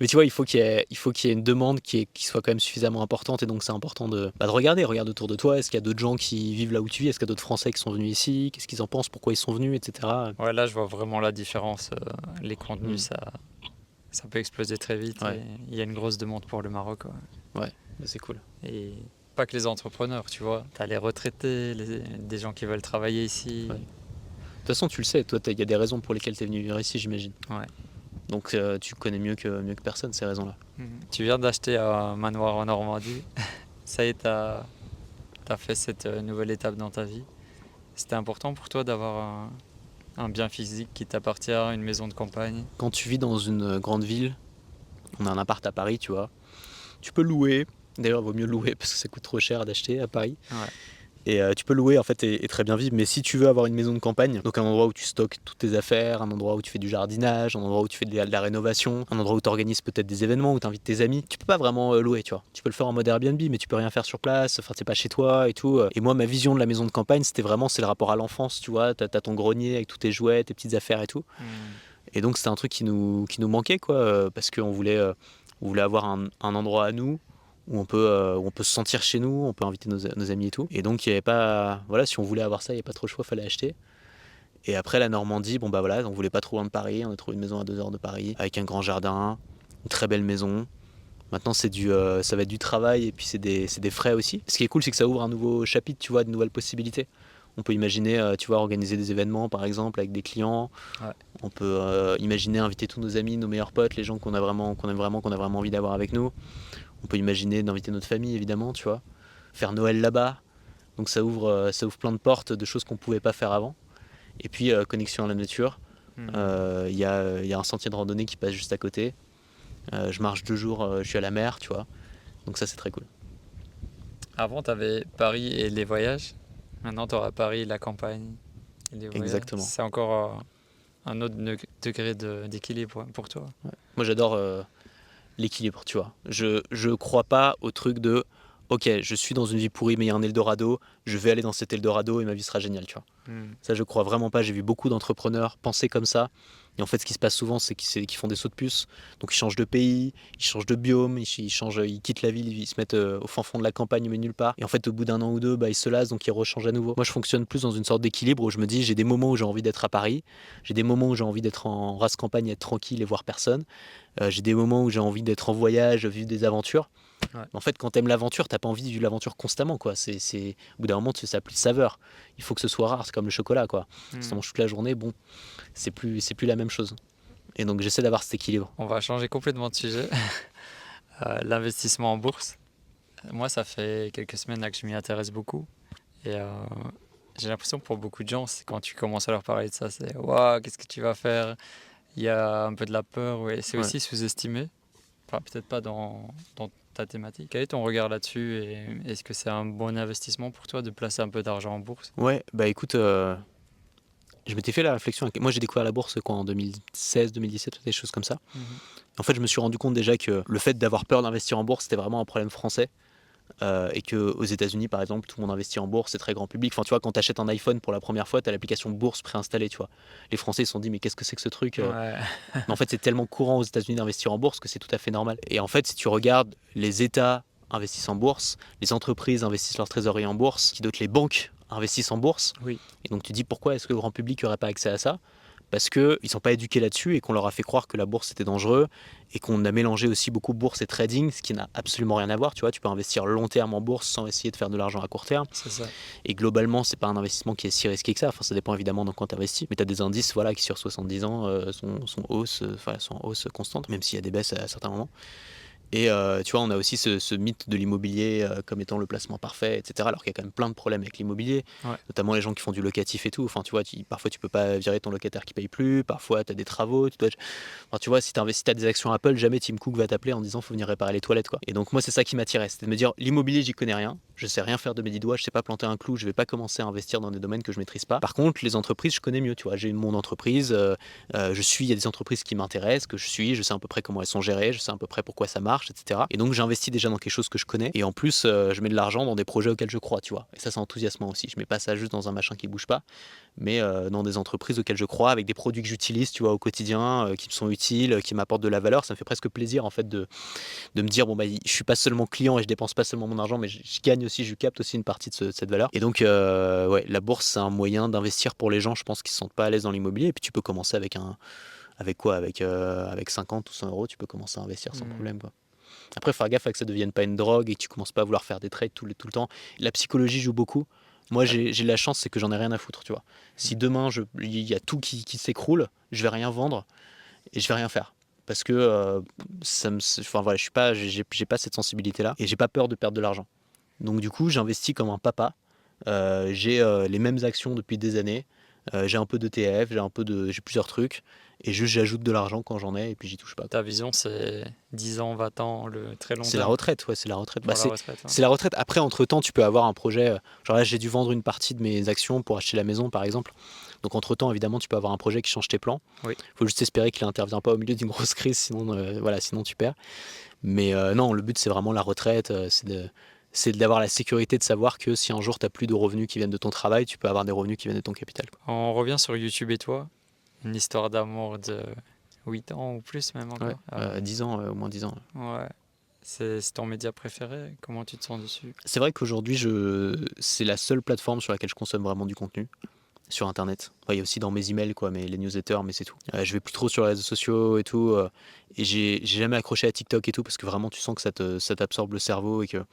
Mais tu vois, il faut qu'il y ait, il faut qu'il y ait une demande qui, qui, soit quand même suffisamment importante et donc c'est important de, bah, de regarder, regarde autour de toi. Est-ce qu'il y a d'autres gens qui vivent là où tu vis? Est-ce qu'il y a d'autres Français qui sont venus ici? Qu'est-ce qu'ils en pensent? Pourquoi ils sont venus, etc. Ouais, là, je vois vraiment la différence. les contenus, mm. ça, ça peut exploser très vite. Il y a une grosse demande pour le Maroc. Ouais, bah, c'est cool. Et pas que les entrepreneurs, tu vois. Tu as les retraités, des gens qui veulent travailler ici. De toute façon, tu le sais, toi, il y a des raisons pour lesquelles tu es venu vivre ici, j'imagine. Ouais. Donc euh, tu connais mieux que, mieux que personne ces raisons-là. Mhm. Tu viens d'acheter un manoir en Normandie. <laughs> Ça y est, tu as, as, fait cette euh, nouvelle étape dans ta vie. C'était important pour toi d'avoir un, un bien physique qui t'appartient, une maison de campagne? Quand tu vis dans une grande ville, on a un appart à Paris, tu vois, tu peux louer. D'ailleurs, il vaut mieux louer parce que ça coûte trop cher d'acheter à Paris. Ouais. Et euh, tu peux louer en fait et, très bien vivre. Mais si tu veux avoir une maison de campagne, donc un endroit où tu stockes toutes tes affaires, un endroit où tu fais du jardinage, un endroit où tu fais de la, rénovation, un endroit où tu organises peut-être des événements, où tu invites tes amis, tu peux pas vraiment euh, louer, tu vois. Tu peux le faire en mode Airbnb, mais tu peux rien faire sur place. Enfin, c'est pas chez toi et tout. Et moi, ma vision de la maison de campagne, c'était vraiment c'est le rapport à l'enfance, tu vois. Tu as, ton grenier avec tous tes jouets, tes petites affaires et tout. Hmm. Et donc, c'était un truc qui nous, qui nous manquait, quoi, euh, parce qu'on voulait, on voulait avoir un, un endroit à nous où on peut, euh, on peut se sentir chez nous, on peut inviter nos, amis et tout. Et donc, il y avait pas. Voilà, si on voulait avoir ça, il n'y avait pas trop le choix, il fallait acheter. Et après, la Normandie, bon, bah voilà, on voulait pas trop loin de Paris. On a trouvé une maison à deux heures de Paris, avec un grand jardin, une très belle maison. Maintenant, c'est du, euh, ça va être du travail et puis c'est des, des, frais aussi. Ce qui est cool, c'est que ça ouvre un nouveau chapitre, tu vois, de nouvelles possibilités. On peut imaginer, euh, tu vois, organiser des événements, par exemple, avec des clients. On peut imaginer inviter tous nos amis, nos meilleurs potes, les gens qu'on a vraiment, qu'on aime vraiment, qu'on a vraiment envie d'avoir avec nous. On peut imaginer d'inviter notre famille, évidemment, tu vois. Faire Noël là-bas. Donc ça ouvre, euh, ça ouvre plein de portes de choses qu'on ne pouvait pas faire avant. Et puis, euh, connexion à la nature. Hmm. Euh, il y, a, y, a, un sentier de randonnée qui passe juste à côté. je marche deux jours, je suis à la mer, tu vois. Donc ça, c'est très cool. Avant, tu avais Paris et les voyages. Maintenant, tu auras Paris, la campagne et les voyages. Exactement. C'est encore un autre degré d'équilibre pour toi. Moi, j'adore l'équilibre, tu vois. Je je crois pas au truc de ok, je suis dans une vie pourrie, mais il y a un Eldorado, je vais aller dans cet Eldorado et ma vie sera géniale, tu vois. Hmm. Ça, je crois vraiment pas. J'ai vu beaucoup d'entrepreneurs penser comme ça. Et en fait, ce qui se passe souvent, c'est qu'ils font des sauts de puce. Donc, ils changent de pays, ils changent de biome, ils, changent, ils quittent la ville, ils se mettent euh, au fin fond de la campagne, mais nulle part. Et en fait, au bout d'un an ou deux, bah, ils se lassent, donc ils rechangent à nouveau. Moi, je fonctionne plus dans une sorte d'équilibre où je me dis, j'ai des moments où j'ai envie d'être à Paris, j'ai des moments où j'ai envie d'être en race campagne, être tranquille et voir personne. Euh, j'ai des moments où j'ai envie d'être en voyage, vivre des aventures. En fait, quand t'aimes l'aventure, t'as pas envie de vivre l'aventure constamment, quoi. C'est, c'est, au bout d'un moment, ça n'a plus de saveur. Il faut que ce soit rare, c'est comme le chocolat, quoi. Hmm. Si toute la journée, bon, c'est plus, c'est plus la même chose. Et donc, j'essaie d'avoir cet équilibre. On va changer complètement de sujet. <laughs> Euh, l'investissement en bourse. Moi, ça fait quelques semaines là, que je m'y intéresse beaucoup. Et euh, j'ai l'impression que pour beaucoup de gens, quand tu commences à leur parler de ça, c'est waouh, qu'est-ce que tu vas faire? Il y a un peu de la peur, ouais. c'est aussi sous-estimé. Enfin, peut-être pas dans, dans ta thématique. Quel est ton regard là-dessus et est-ce que c'est un bon investissement pour toi de placer un peu d'argent en bourse? Ouais, bah écoute, euh, je m'étais fait la réflexion. Moi, j'ai découvert la bourse quoi, en 2016, 2017, des choses comme ça. Mhm. En fait, je me suis rendu compte déjà que le fait d'avoir peur d'investir en bourse, c'était vraiment un problème français. Euh, et qu'aux États-Unis, par exemple, tout le monde investit en bourse, c'est très grand public. Enfin, tu vois, quand tu achètes un iPhone pour la première fois, tu as l'application bourse préinstallée, tu vois. Les Français se sont dit, mais qu'est-ce que c'est que ce truc euh mais En fait, c'est tellement courant aux États-Unis d'investir en bourse que c'est tout à fait normal. Et en fait, si tu regardes, les États investissent en bourse, les entreprises investissent leur trésorerie en bourse, qui d'autres les banques investissent en bourse. Oui. Et donc tu dis pourquoi est-ce que le grand public n'aurait pas accès à ça? Parce qu'ils ne sont pas éduqués là-dessus et qu'on leur a fait croire que la bourse était dangereux et qu'on a mélangé aussi beaucoup bourse et trading, ce qui n'a absolument rien à voir. Tu vois, tu peux investir long terme en bourse sans essayer de faire de l'argent à court terme. Ça. Et globalement, c'est pas un investissement qui est si risqué que ça. Enfin, ça dépend évidemment dans quoi tu investis. Mais tu as des indices voilà, qui sur 70 ans euh, sont, sont, hausse, euh, sont en hausse constante, même s'il y a des baisses à certains moments. Et euh, tu vois, on a aussi ce, mythe de l'immobilier euh, comme étant le placement parfait, etc. Alors qu'il y a quand même plein de problèmes avec l'immobilier, notamment les gens qui font du locatif et tout. Enfin, tu vois, parfois tu peux pas virer ton locataire qui paye plus, parfois tu as des travaux. Tu, dois... enfin, tu vois, si tu investis as des actions Apple, jamais Tim Cook va t'appeler en disant faut venir réparer les toilettes. Quoi. Et donc, moi, c'est ça qui m'attirait c'était de me dire l'immobilier, j'y connais rien, je sais rien faire de mes dix doigts, je sais pas planter un clou, je vais pas commencer à investir dans des domaines que je maîtrise pas. Par contre, les entreprises, je connais mieux. Tu vois, j'ai mon entreprise, euh, je suis, il y a des entreprises qui m'intéressent, que je suis, je sais à peu près comment elles sont gérées, je sais à peu près pourquoi ça marche, etc. Et donc, j'investis déjà dans quelque chose que je connais et en plus euh, je mets de l'argent dans des projets auxquels je crois, tu vois. Et ça c'est enthousiasmant aussi. Je mets pas ça juste dans un machin qui bouge pas, mais euh, dans des entreprises auxquelles je crois, avec des produits que j'utilise, tu vois, au quotidien, euh, qui me sont utiles, qui m'apportent de la valeur. Ça me fait presque plaisir en fait de, de me dire bon bah je suis pas seulement client et je dépense pas seulement mon argent, mais je, gagne aussi, je capte aussi une partie de, cette valeur. Et donc ouais, la bourse c'est un moyen d'investir pour les gens, je pense, qui se sentent pas à l'aise dans l'immobilier. Et puis tu peux commencer avec un avec quoi? Avec, avec 50 ou 100 euros, tu peux commencer à investir sans mmh. problème. Quoi. Après, faire gaffe à que ça ne devienne pas une drogue et que tu commences pas à vouloir faire des trades tout le, tout le temps. La psychologie joue beaucoup. Moi, j'ai la chance, c'est que j'en ai rien à foutre, tu vois. Si mm. demain, il y a tout qui, qui s'écroule, je vais rien vendre et je vais rien faire. Parce que euh, ça me, enfin, voilà, je suis pas, j'ai pas cette sensibilité-là et j'ai pas peur de perdre de l'argent. Donc du coup, j'investis comme un papa. Euh, j'ai euh, les mêmes actions depuis des années. j'ai un peu d'ETF, j'ai un peu de, j'ai plusieurs trucs et juste j'ajoute de l'argent quand j'en ai et puis j'y touche pas. Ta vision c'est 10 ans, 20 ans, le très long C'est la retraite, ouais, c'est la retraite. Bah, hein. c'est la retraite. Après, entre-temps, tu peux avoir un projet. Euh, genre là, j'ai dû vendre une partie de mes actions pour acheter la maison, par exemple. Donc entre-temps, évidemment, tu peux avoir un projet qui change tes plans. Il faut juste espérer qu'il n'intervient pas au milieu d'une <laughs> grosse crise, sinon, euh, voilà, sinon tu perds. Mais euh, non, le but, c'est vraiment la retraite. c'est de c'est d'avoir la sécurité de savoir que si un jour tu n'as plus de revenus qui viennent de ton travail, tu peux avoir des revenus qui viennent de ton capital. On revient sur YouTube et toi une histoire d'amour de 8 ans ou plus même encore. Ouais, 10 ah ans, euh, au moins 10 ans. Ouais. C'est ton média préféré? Comment tu te sens dessus? C'est vrai qu'aujourd'hui, je... c'est la seule plateforme sur laquelle je consomme vraiment du contenu sur internet. il y a aussi dans mes emails, quoi, mais les newsletters, mais c'est tout. Euh, je vais plus trop sur les réseaux sociaux et tout. Euh, et j'ai jamais accroché à TikTok et tout parce que vraiment tu sens que ça t'absorbe le cerveau et que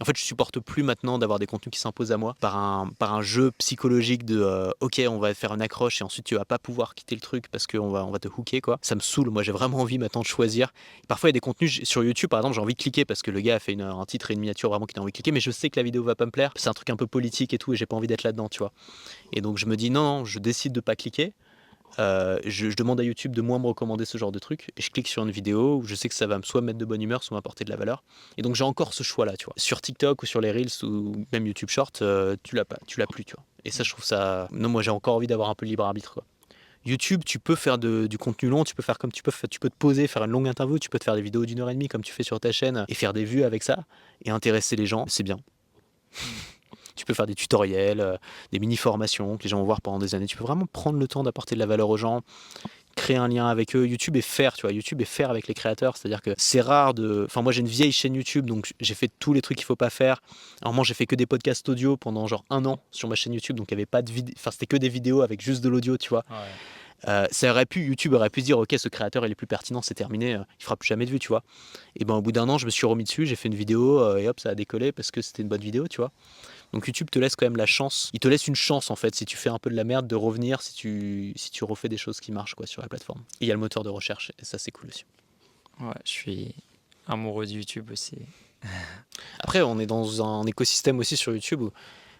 en fait, je supporte plus maintenant d'avoir des contenus qui s'imposent à moi par un, jeu psychologique de euh, ok, on va faire une accroche et ensuite tu vas pas pouvoir quitter le truc parce qu'on va, te hooker quoi. Ça me saoule. Moi, j'ai vraiment envie maintenant de choisir. Parfois, il y a des contenus sur YouTube, par exemple, j'ai envie de cliquer parce que le gars a fait un titre et une miniature vraiment qui a envie de cliquer, mais je sais que la vidéo va pas me plaire. C'est un truc un peu politique et tout et j'ai pas envie d'être là-dedans, tu vois. Et donc, je me dis non, non, je décide de pas cliquer. Euh, je, demande à YouTube de moins me recommander ce genre de truc et je clique sur une vidéo où je sais que ça va soit me mettre de bonne humeur, soit m'apporter de la valeur. Et donc j'ai encore ce choix-là, tu vois. Sur TikTok ou sur les Reels ou même YouTube Short, euh, tu l'as pas, tu l'as plus, tu vois. Et ça, je trouve ça. Non, moi j'ai encore envie d'avoir un peu de libre arbitre, quoi. YouTube, tu peux faire du contenu long, tu peux faire comme tu peux, tu peux te poser, faire une longue interview, tu peux te faire des vidéos d'une heure et demie comme tu fais sur ta chaîne et faire des vues avec ça et intéresser les gens, c'est bien. Tu peux faire des tutoriels, euh, des mini-formations que les gens vont voir pendant des années. Tu peux vraiment prendre le temps d'apporter de la valeur aux gens, créer un lien avec eux. YouTube est faire, tu vois. YouTube est faire avec les créateurs. C'est-à-dire que c'est rare de. Enfin, moi, j'ai une vieille chaîne YouTube, donc j'ai fait tous les trucs qu'il faut pas faire. Alors, moi, j'ai fait que des podcasts audio pendant genre un an sur ma chaîne YouTube, donc il y avait pas de vidéo. Enfin, c'était que des vidéos avec juste de l'audio, tu vois. Euh, ça aurait pu, YouTube aurait pu se dire, ok, ce créateur il est plus pertinent, c'est terminé, euh, il fera plus jamais de vues, tu vois. Et ben au bout d'un an, je me suis remis dessus, j'ai fait une vidéo et hop, ça a décollé parce que c'était une bonne vidéo, tu vois. Donc YouTube te laisse quand même la chance, il te laisse une chance en fait si tu fais un peu de la merde de revenir si tu, si tu refais des choses qui marchent quoi sur la plateforme. Et il y a le moteur de recherche et ça c'est cool aussi. Ouais, je suis amoureux de YouTube aussi. <laughs> Après, on est dans un écosystème aussi sur YouTube où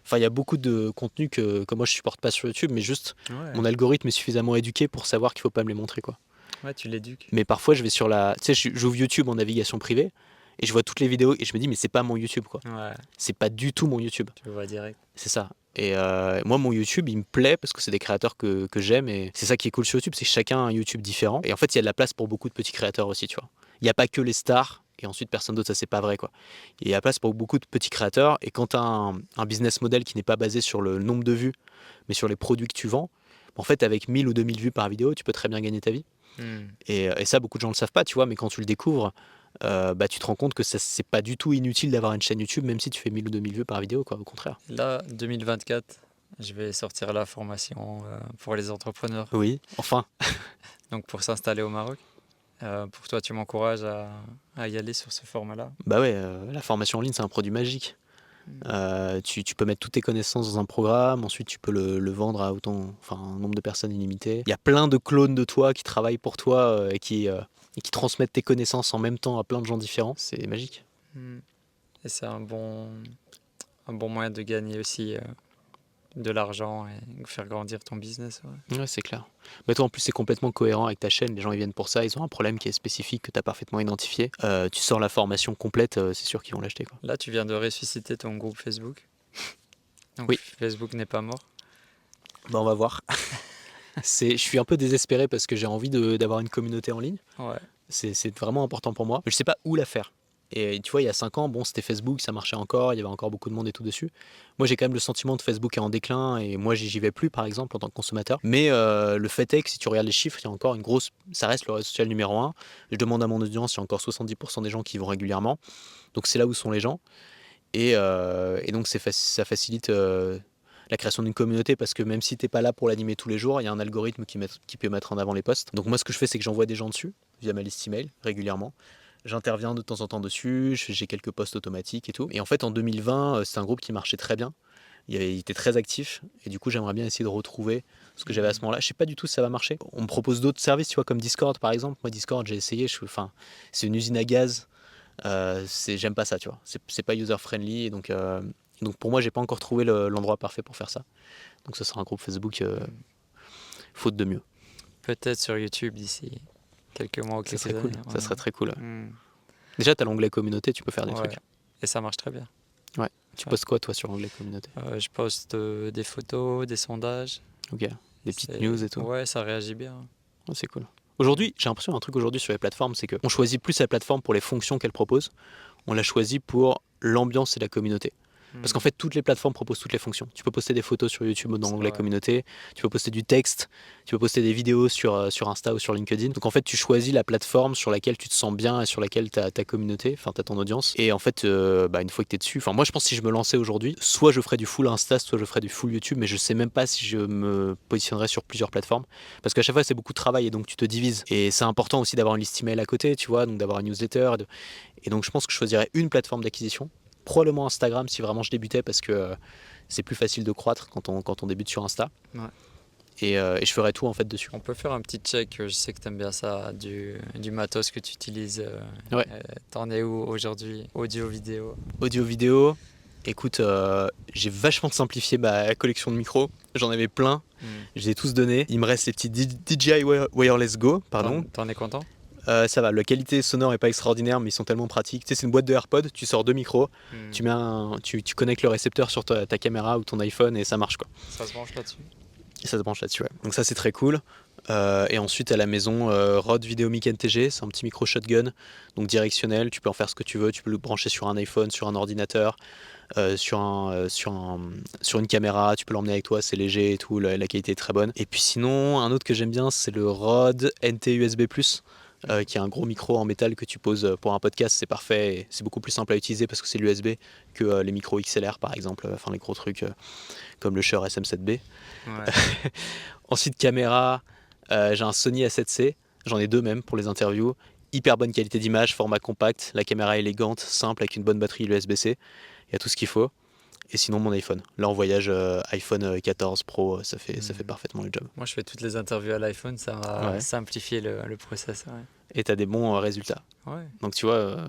Enfin, il y a beaucoup de contenus que, que moi je supporte pas sur YouTube, mais juste mon algorithme est suffisamment éduqué pour savoir qu'il faut pas me les montrer quoi. Ouais, tu l'éduques. Mais parfois je vais sur la, tu sais, j'ouvre YouTube en navigation privée et je vois toutes les vidéos et je me dis mais c'est pas mon YouTube quoi. Ouais. C'est pas du tout mon YouTube. Tu le vois direct. C'est ça. Et euh, moi, mon YouTube, il me plaît parce que c'est des créateurs que, que j'aime et c'est ça qui est cool sur YouTube, c'est chacun un YouTube différent. Et en fait, il y a de la place pour beaucoup de petits créateurs aussi, tu vois. Il n'y a pas que les stars et ensuite personne d'autre, ça c'est pas vrai quoi. Il y a place pour beaucoup de petits créateurs et quand tu as un, un, business model qui n'est pas basé sur le nombre de vues, mais sur les produits que tu vends, en fait, avec 1000 ou 2000 vues par vidéo, tu peux très bien gagner ta vie. Hmm. Et, et, ça, beaucoup de gens ne le savent pas, tu vois, mais quand tu le découvres, euh, bah, tu te rends compte que c'est pas du tout inutile d'avoir une chaîne YouTube, même si tu fais 1000 ou 2000 vues par vidéo, quoi, au contraire. Là, 2024, je vais sortir la formation euh, pour les entrepreneurs. Oui, enfin. <laughs> Donc pour s'installer au Maroc. Euh, pour toi, tu m'encourages à, à, y aller sur ce format-là Bah ouais, la formation en ligne, c'est un produit magique. Euh, tu, tu, peux mettre toutes tes connaissances dans un programme, ensuite tu peux le, le, vendre à autant, enfin, un nombre de personnes illimité. Il y a plein de clones de toi qui travaillent pour toi euh, et, qui, euh, et qui transmettent tes connaissances en même temps à plein de gens différents. C'est magique. Hmm. Et c'est un bon, un bon moyen de gagner aussi de l'argent et faire grandir ton business. Ouais, ouais c'est clair. Mais toi, en plus, c'est complètement cohérent avec ta chaîne. Les gens, ils viennent pour ça. Ils ont un problème qui est spécifique, que tu as parfaitement identifié. Euh, tu sors la formation complète, euh, c'est sûr qu'ils vont l'acheter. Là, tu viens de ressusciter ton groupe Facebook. <laughs> Donc, oui. Facebook n'est pas mort. Bah, on va voir. <laughs> je suis un peu désespéré parce que j'ai envie d'avoir une communauté en ligne. Ouais. C'est vraiment important pour moi. Je sais pas où la faire. Et tu vois, il y a 5 ans, bon, c'était Facebook, ça marchait encore, il y avait encore beaucoup de monde et tout dessus. Moi, j'ai quand même le sentiment que Facebook est en déclin et moi, j'y vais plus, par exemple, en tant que consommateur. Mais euh, le fait est que si tu regardes les chiffres, il y a encore une grosse. Ça reste le réseau social numéro 1. Je demande à mon audience, il y a encore 70% des gens qui y vont régulièrement. Donc, c'est là où sont les gens. Et, euh, et donc, fa ça facilite. Euh, la création d'une communauté parce que même si t'es pas là pour l'animer tous les jours, il y a un algorithme qui, met, qui peut mettre en avant les posts. Donc moi ce que je fais c'est que j'envoie des gens dessus via ma liste email régulièrement j'interviens de temps en temps dessus, j'ai quelques posts automatiques et tout. Et en fait, en 2020, c'est un groupe qui marchait très bien. Il, était très actif et du coup, j'aimerais bien essayer de retrouver ce que j'avais à ce moment-là. Je sais pas du tout si ça va marcher. On me propose d'autres services, tu vois, comme Discord par exemple. Moi, Discord, j'ai essayé. Je, enfin, c'est une usine à gaz. Euh, c'est, j'aime pas ça, tu vois. C'est pas user friendly et donc, euh, donc pour moi, j'ai pas encore trouvé le, l'endroit parfait pour faire ça. Donc, ce sera un groupe Facebook euh, faute de mieux. Peut-être sur YouTube d'ici quelques mois ou quelques ça serait années. cool. Ouais. Ça serait très cool. Mm. Déjà, tu as l'onglet communauté, tu peux faire des Ouais. trucs. Et ça marche très bien. Ouais. Tu Ouais. postes quoi, toi, sur l'onglet communauté? Euh, je poste euh, des photos, des sondages. Ok. Des petites news et tout. Ouais, ça réagit bien. C'est cool. Aujourd'hui, j'ai l'impression d'un truc aujourd'hui sur les plateformes, c'est qu'on choisit plus la plateforme pour les fonctions qu'elle propose. On la choisit pour l'ambiance et la communauté. Parce qu'en fait, toutes les plateformes proposent toutes les fonctions. Tu peux poster des photos sur YouTube dans l'onglet communauté, tu peux poster du texte, tu peux poster des vidéos sur, euh, sur Insta ou sur LinkedIn. Donc en fait, tu choisis la plateforme sur laquelle tu te sens bien et sur laquelle tu as ta communauté, enfin tu as ton audience. Et en fait, euh, bah, une fois que tu es dessus, enfin moi je pense que si je me lançais aujourd'hui, soit je ferais du full Insta, soit je ferais du full YouTube, mais je sais même pas si je me positionnerais sur plusieurs plateformes. Parce qu'à chaque fois, c'est beaucoup de travail et donc tu te divises. Et c'est important aussi d'avoir une liste email à côté, tu vois, donc d'avoir une newsletter. Et, de- et donc je pense que je choisirais une plateforme d'acquisition probablement Instagram si vraiment je débutais parce que euh, c'est plus facile de croître quand on, quand on débute sur Insta. Ouais. Et, euh, et je ferai tout en fait dessus. On peut faire un petit check, je sais que tu aimes bien ça, du, du matos que tu utilises. euh, Ouais. euh, T'en es où aujourd'hui? Audio, vidéo? Audio, vidéo. Écoute, euh, j'ai vachement simplifié ma collection de micros. J'en avais plein. Je les ai tous donnés. Il me reste les petits DJI Wire- Wireless Go, pardon. T'en es content? Euh, ça va, la qualité sonore est pas extraordinaire, mais ils sont tellement pratiques. Tu sais, c'est une boîte de AirPod, tu sors deux micros, Hmm. tu, mets un, tu, tu connectes le récepteur sur ta, ta caméra ou ton iPhone et ça marche quoi. Ça se branche là-dessus ça se branche là-dessus, ouais. Donc ça c'est très cool. Euh, et ensuite à la maison, euh, Rode Videomic NTG, c'est un petit micro shotgun, donc directionnel, tu peux en faire ce que tu veux, tu peux le brancher sur un iPhone, sur un ordinateur, euh, sur, un, sur, un, sur une caméra, tu peux l'emmener avec toi, c'est léger et tout, la, la qualité est très bonne. Et puis sinon, un autre que j'aime bien, c'est le Rode NT USB+, euh, qui est un gros micro en métal que tu poses pour un podcast, c'est parfait, et c'est beaucoup plus simple à utiliser parce que c'est l'USB que euh, les micros XLR par exemple, enfin les gros trucs euh, comme le Shure SM7B. Ouais. <laughs> Ensuite, caméra, euh, j'ai un Sony A7C, j'en ai deux même pour les interviews. Hyper bonne qualité d'image, format compact, la caméra élégante, simple avec une bonne batterie USB-C. Il y a tout ce qu'il faut. Et sinon, mon iPhone. Là, en voyage, euh, iPhone euh, 14 Pro, ça fait, ça fait Mhm. parfaitement le job. Moi, je fais toutes les interviews à l'iPhone, ça m'a Ouais. simplifié le, le process. Ouais. Et tu as des bons euh, résultats. Ouais. Donc, tu vois, euh,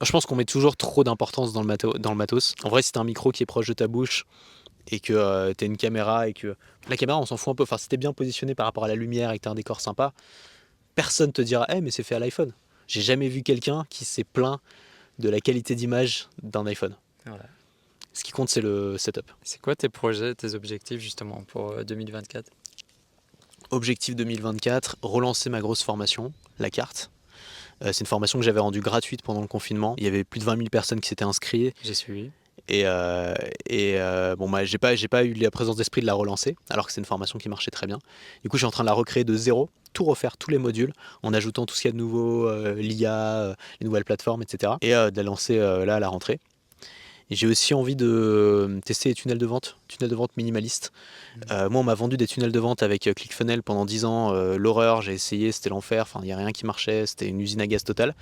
je pense qu'on met toujours trop d'importance dans, le mato- dans le matos. En vrai, si tu un micro qui est proche de ta bouche et que tu as une caméra et que. La caméra, on s'en fout un peu. Enfin, si t'es bien positionné par rapport à la lumière et que tu un décor sympa, personne te dira, Eh, mais c'est fait à l'iPhone. J'ai jamais vu quelqu'un qui s'est plaint de la qualité d'image d'un iPhone. Ce qui compte, c'est le setup. C'est quoi tes projets, tes objectifs justement pour 2024 Objectif 2024, relancer ma grosse formation, la carte. Euh, c'est une formation que j'avais rendue gratuite pendant le confinement. Il y avait plus de 20 000 personnes qui s'étaient inscrites. J'ai suivi. Et, euh, et euh, bon, moi, j'ai pas, j'ai pas eu la présence d'esprit de la relancer, alors que c'est une formation qui marchait très bien. Du coup, je suis en train de la recréer de zéro, tout refaire, tous les modules, en ajoutant tout ce qu'il y a de nouveau, l'IA, les nouvelles plateformes, etc. Et de la lancer là à la rentrée j'ai aussi envie de euh, tester les tunnels de vente, tunnels de vente minimalistes. Mmh. Euh, moi, on m'a vendu des tunnels de vente avec euh, ClickFunnels pendant 10 ans. L'horreur, j'ai essayé, c'était l'enfer. Enfin, il n'y a rien qui marchait, c'était une usine à gaz totale.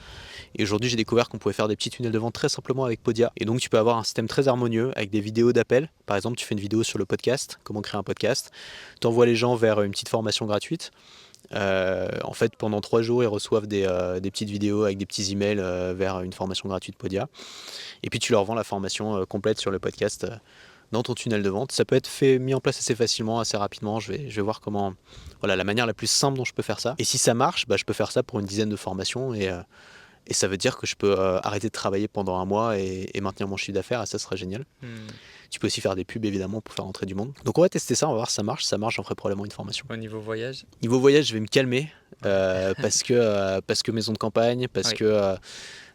Et aujourd'hui, j'ai découvert qu'on pouvait faire des petits tunnels de vente très simplement avec Podia. Et donc, tu peux avoir un système très harmonieux avec des vidéos d'appel. Par exemple, tu fais une vidéo sur le podcast, comment créer un podcast. Tu envoies les gens vers une petite formation gratuite. Euh, en fait, pendant trois jours, ils reçoivent des, euh, petites vidéos avec des petits emails euh, vers une formation gratuite Podia. Et puis tu leur vends la formation complète sur le podcast dans ton tunnel de vente. Ça peut être fait, mis en place assez facilement, assez rapidement. Je vais, je vais voir comment, voilà, la manière la plus simple dont je peux faire ça. Et si ça marche, bah, je peux faire ça pour une dizaine de formations et, et ça veut dire que je peux arrêter de travailler pendant un mois et, maintenir mon chiffre d'affaires. Et ça serait génial. Hmm. Tu peux aussi faire des pubs évidemment pour faire entrer du monde. Donc on va tester ça, on va voir si ça marche. Ça marche, j'en ferai probablement une formation. Au niveau voyage? Niveau voyage, je vais me calmer euh, parce, que, euh, parce que maison de campagne, parce que euh,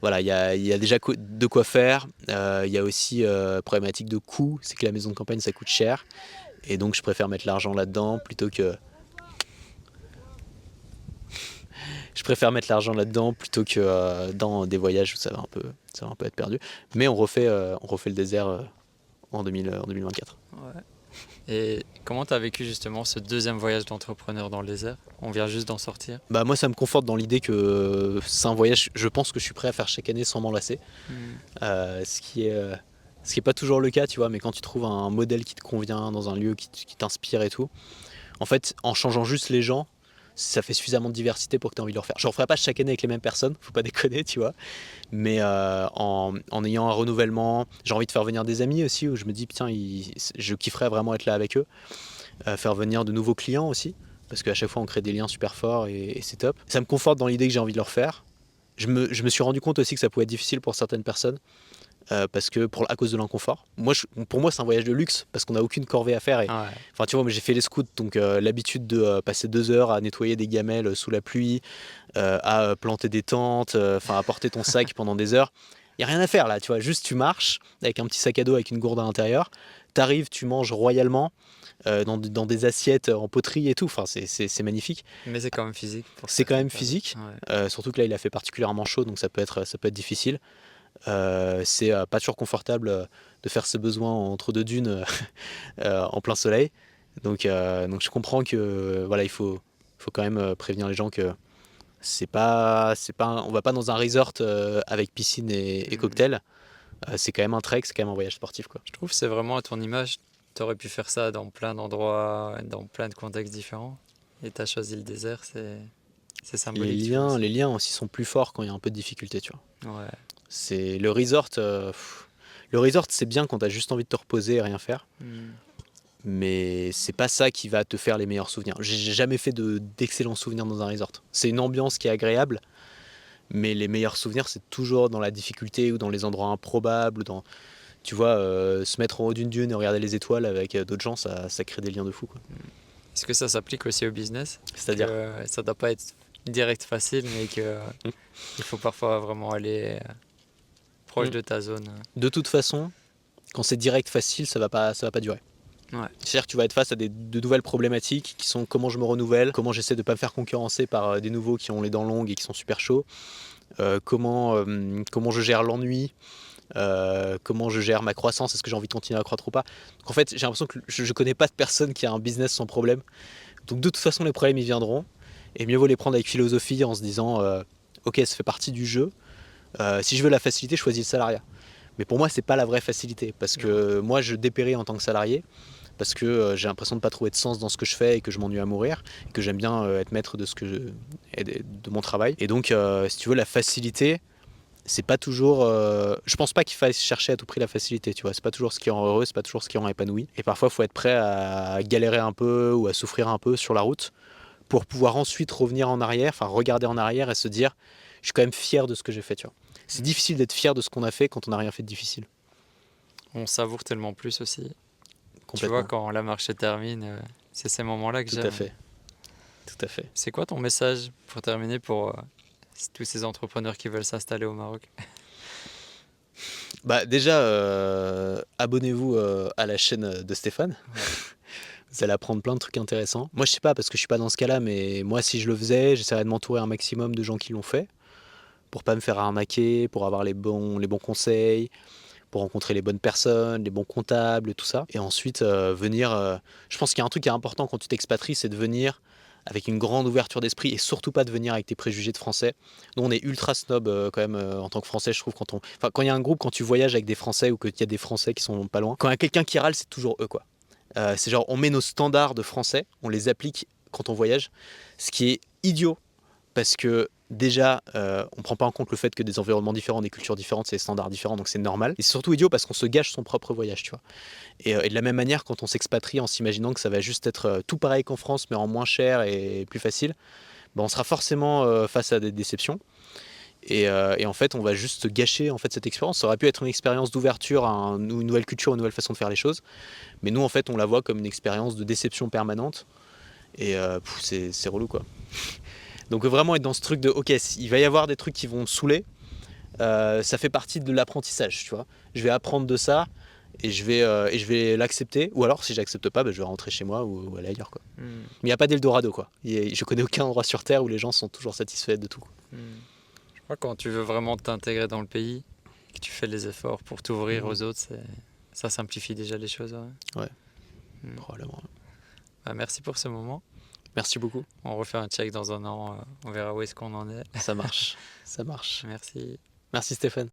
voilà, il y a, y a, déjà de quoi faire. Il y a aussi problématique de coût, c'est que la maison de campagne ça coûte cher. Et donc je préfère mettre l'argent là-dedans plutôt que je préfère mettre l'argent là-dedans plutôt que dans des voyages où ça va un peu, ça va un peu être perdu. Mais on refait, on refait le désert en, 2024. Et comment tu as vécu justement ce deuxième voyage d'entrepreneur dans le désert? On vient juste d'en sortir Bah moi ça me conforte dans l'idée que c'est un voyage, je pense que je suis prêt à faire chaque année sans m'enlacer. Euh, ce qui est... Euh, ce qui n'est pas toujours le cas, tu vois, mais quand tu trouves un modèle qui te convient dans un lieu qui t'inspire et tout, en fait, en changeant juste les gens, ça fait suffisamment de diversité pour que tu aies envie de le refaire. Je ne referai pas chaque année avec les mêmes personnes, faut pas déconner, tu vois. Mais euh, en, ayant un renouvellement, j'ai envie de faire venir des amis aussi, où je me dis, putain, je kifferais vraiment être là avec eux. Euh, faire venir de nouveaux clients aussi, parce qu'à chaque fois, on crée des liens super forts et, c'est top. Ça me conforte dans l'idée que j'ai envie de le refaire. Je me suis rendu compte aussi que ça pouvait être difficile pour certaines personnes. Euh, parce que pour, à cause de l'inconfort. Moi, pour moi, c'est un voyage de luxe parce qu'on n'a aucune corvée à faire. Ah Enfin, tu vois, j'ai fait les scouts, donc euh, l'habitude de euh, passer deux heures à nettoyer des gamelles sous la pluie, à planter des tentes, enfin, à porter ton sac <laughs> pendant des heures. Il y a rien à faire là, tu vois. Juste, tu marches avec un petit sac à dos avec une gourde à l'intérieur. T'arrives, tu manges royalement. dans, dans, des assiettes en poterie et tout. Enfin, c'est magnifique. Mais c'est quand même physique. C'est quand même physique. surtout que là, il a fait particulièrement chaud, donc ça peut être, ça peut être difficile. Euh, c'est euh, pas toujours confortable euh, de faire ses besoins entre deux dunes <laughs> en plein soleil. Donc, donc je comprends que voilà, il faut, faut quand même prévenir les gens que c'est pas, c'est pas, on va pas dans un resort avec piscine et, mmh. cocktail. c'est quand même un trek, c'est quand même un voyage sportif. Quoi. Je trouve que c'est vraiment à ton image. Tu aurais pu faire ça dans plein d'endroits, dans plein de contextes différents. Et tu as choisi le désert, c'est, c'est symbolique. Les liens, les liens aussi sont plus forts quand il y a un peu de difficulté, tu vois. Ouais. C'est le resort. Euh, le resort, c'est bien quand tu as juste envie de te reposer et rien faire. Hmm. Mais c'est pas ça qui va te faire les meilleurs souvenirs. J'ai jamais fait d'excellents souvenirs dans un resort. C'est une ambiance qui est agréable, mais les meilleurs souvenirs, c'est toujours dans la difficulté ou dans les endroits improbables. Dans, tu vois, euh, se mettre en haut d'une dune et regarder les étoiles avec euh, d'autres gens, ça, ça, crée des liens de fou. Hmm. Est-ce que ça s'applique aussi au business? C'est-à-dire Ça doit pas être direct facile, mais qu'il faut parfois vraiment aller proche mm. de ta zone. De toute façon, quand c'est direct, facile, ça va pas, ça va pas durer. Ouais. C'est-à-dire que tu vas être face à des, de nouvelles problématiques qui sont comment je me renouvelle, comment j'essaie de ne pas me faire concurrencer par euh, des nouveaux qui ont les dents longues et qui sont super chauds, euh, comment, euh, comment je gère l'ennui, comment je gère ma croissance, est-ce que j'ai envie de continuer à croître ou pas. Donc en fait, j'ai l'impression que je ne connais pas de personne qui a un business sans problème. Donc de toute façon, les problèmes, ils viendront. Et mieux vaut les prendre avec philosophie en se disant, ok, ça fait partie du jeu. Euh, si je veux la facilité, je choisis le salariat. Mais pour moi, c'est pas la vraie facilité parce que moi, je dépéris en tant que salarié parce que euh, j'ai l'impression de pas trouver de sens dans ce que je fais et que je m'ennuie à mourir et que j'aime bien euh, être maître de ce que je, de mon travail. Et donc, si tu veux, la facilité, c'est pas toujours. je pense pas qu'il faille chercher à tout prix la facilité, tu vois. C'est pas toujours ce qui rend heureux, c'est pas toujours ce qui rend épanoui. Et parfois, il faut être prêt à galérer un peu ou à souffrir un peu sur la route pour pouvoir ensuite revenir en arrière, enfin regarder en arrière et se dire je suis quand même fier de ce que j'ai fait. Tu vois. C'est difficile d'être fier de ce qu'on a fait quand on n'a rien fait de difficile. On savoure tellement plus aussi. Tu vois, quand la marche se termine, euh, c'est ces moments-là que j'aime. Tout à fait. Tout à fait. C'est quoi ton message pour terminer pour euh, tous ces entrepreneurs qui veulent s'installer au Maroc? Bah déjà, euh, abonnez-vous à la chaîne de Stéphane. <laughs> Vous allez apprendre plein de trucs intéressants. Moi, je sais pas parce que je suis pas dans ce cas-là, mais moi, si je le faisais, j'essaierais de m'entourer un maximum de gens qui l'ont fait pour pas me faire arnaquer, pour avoir les bons, les bons conseils, pour rencontrer les bonnes personnes, les bons comptables, tout ça. Et ensuite, euh, venir. Euh, je pense qu'il y a un truc qui est important quand tu t'expatries, c'est de venir avec une grande ouverture d'esprit et surtout pas de venir avec tes préjugés de français. Nous, on est ultra snob euh, quand même en tant que français, je trouve. Quand on, enfin, quand il y a un groupe, quand tu voyages avec des français ou qu'il y a des français qui sont pas loin, quand il y a quelqu'un qui râle, c'est toujours eux, quoi. c'est genre, on met nos standards de français, on les applique quand on voyage, ce qui est idiot parce que déjà, euh, on ne prend pas en compte le fait que des environnements différents, des cultures différentes, c'est des standards différents, donc c'est normal. Et c'est surtout idiot parce qu'on se gâche son propre voyage, tu vois. Et, euh, de la même manière, quand on s'expatrie en s'imaginant que ça va juste être euh, tout pareil qu'en France, mais en moins cher et plus facile, ben, on sera forcément face à des déceptions. Et, en fait, on va juste gâcher en fait cette expérience. Ça aurait pu être une expérience d'ouverture à une nouvelle culture, une nouvelle façon de faire les choses. Mais nous, en fait, on la voit comme une expérience de déception permanente. Et c'est relou, quoi. Donc vraiment être dans ce truc de ok, il va y avoir des trucs qui vont me saouler, euh, ça fait partie de l'apprentissage, tu vois. Je vais apprendre de ça et je vais, euh, et je vais l'accepter. Ou alors si j'accepte pas, bah, je vais rentrer chez moi ou, aller ailleurs. Quoi. Hmm. Mais il n'y a pas d'Eldorado. Quoi. je connais aucun endroit sur Terre où les gens sont toujours satisfaits de tout. Hmm. Je crois que quand tu veux vraiment t'intégrer dans le pays, que tu fais les efforts pour t'ouvrir hmm. aux autres, ça simplifie déjà les choses. Ouais, probablement. Bah, merci pour ce moment. Merci beaucoup. On refait un check dans un an, euh, on verra où est-ce qu'on en est. Ça marche, <laughs> ça marche. Merci. Merci Stéphane.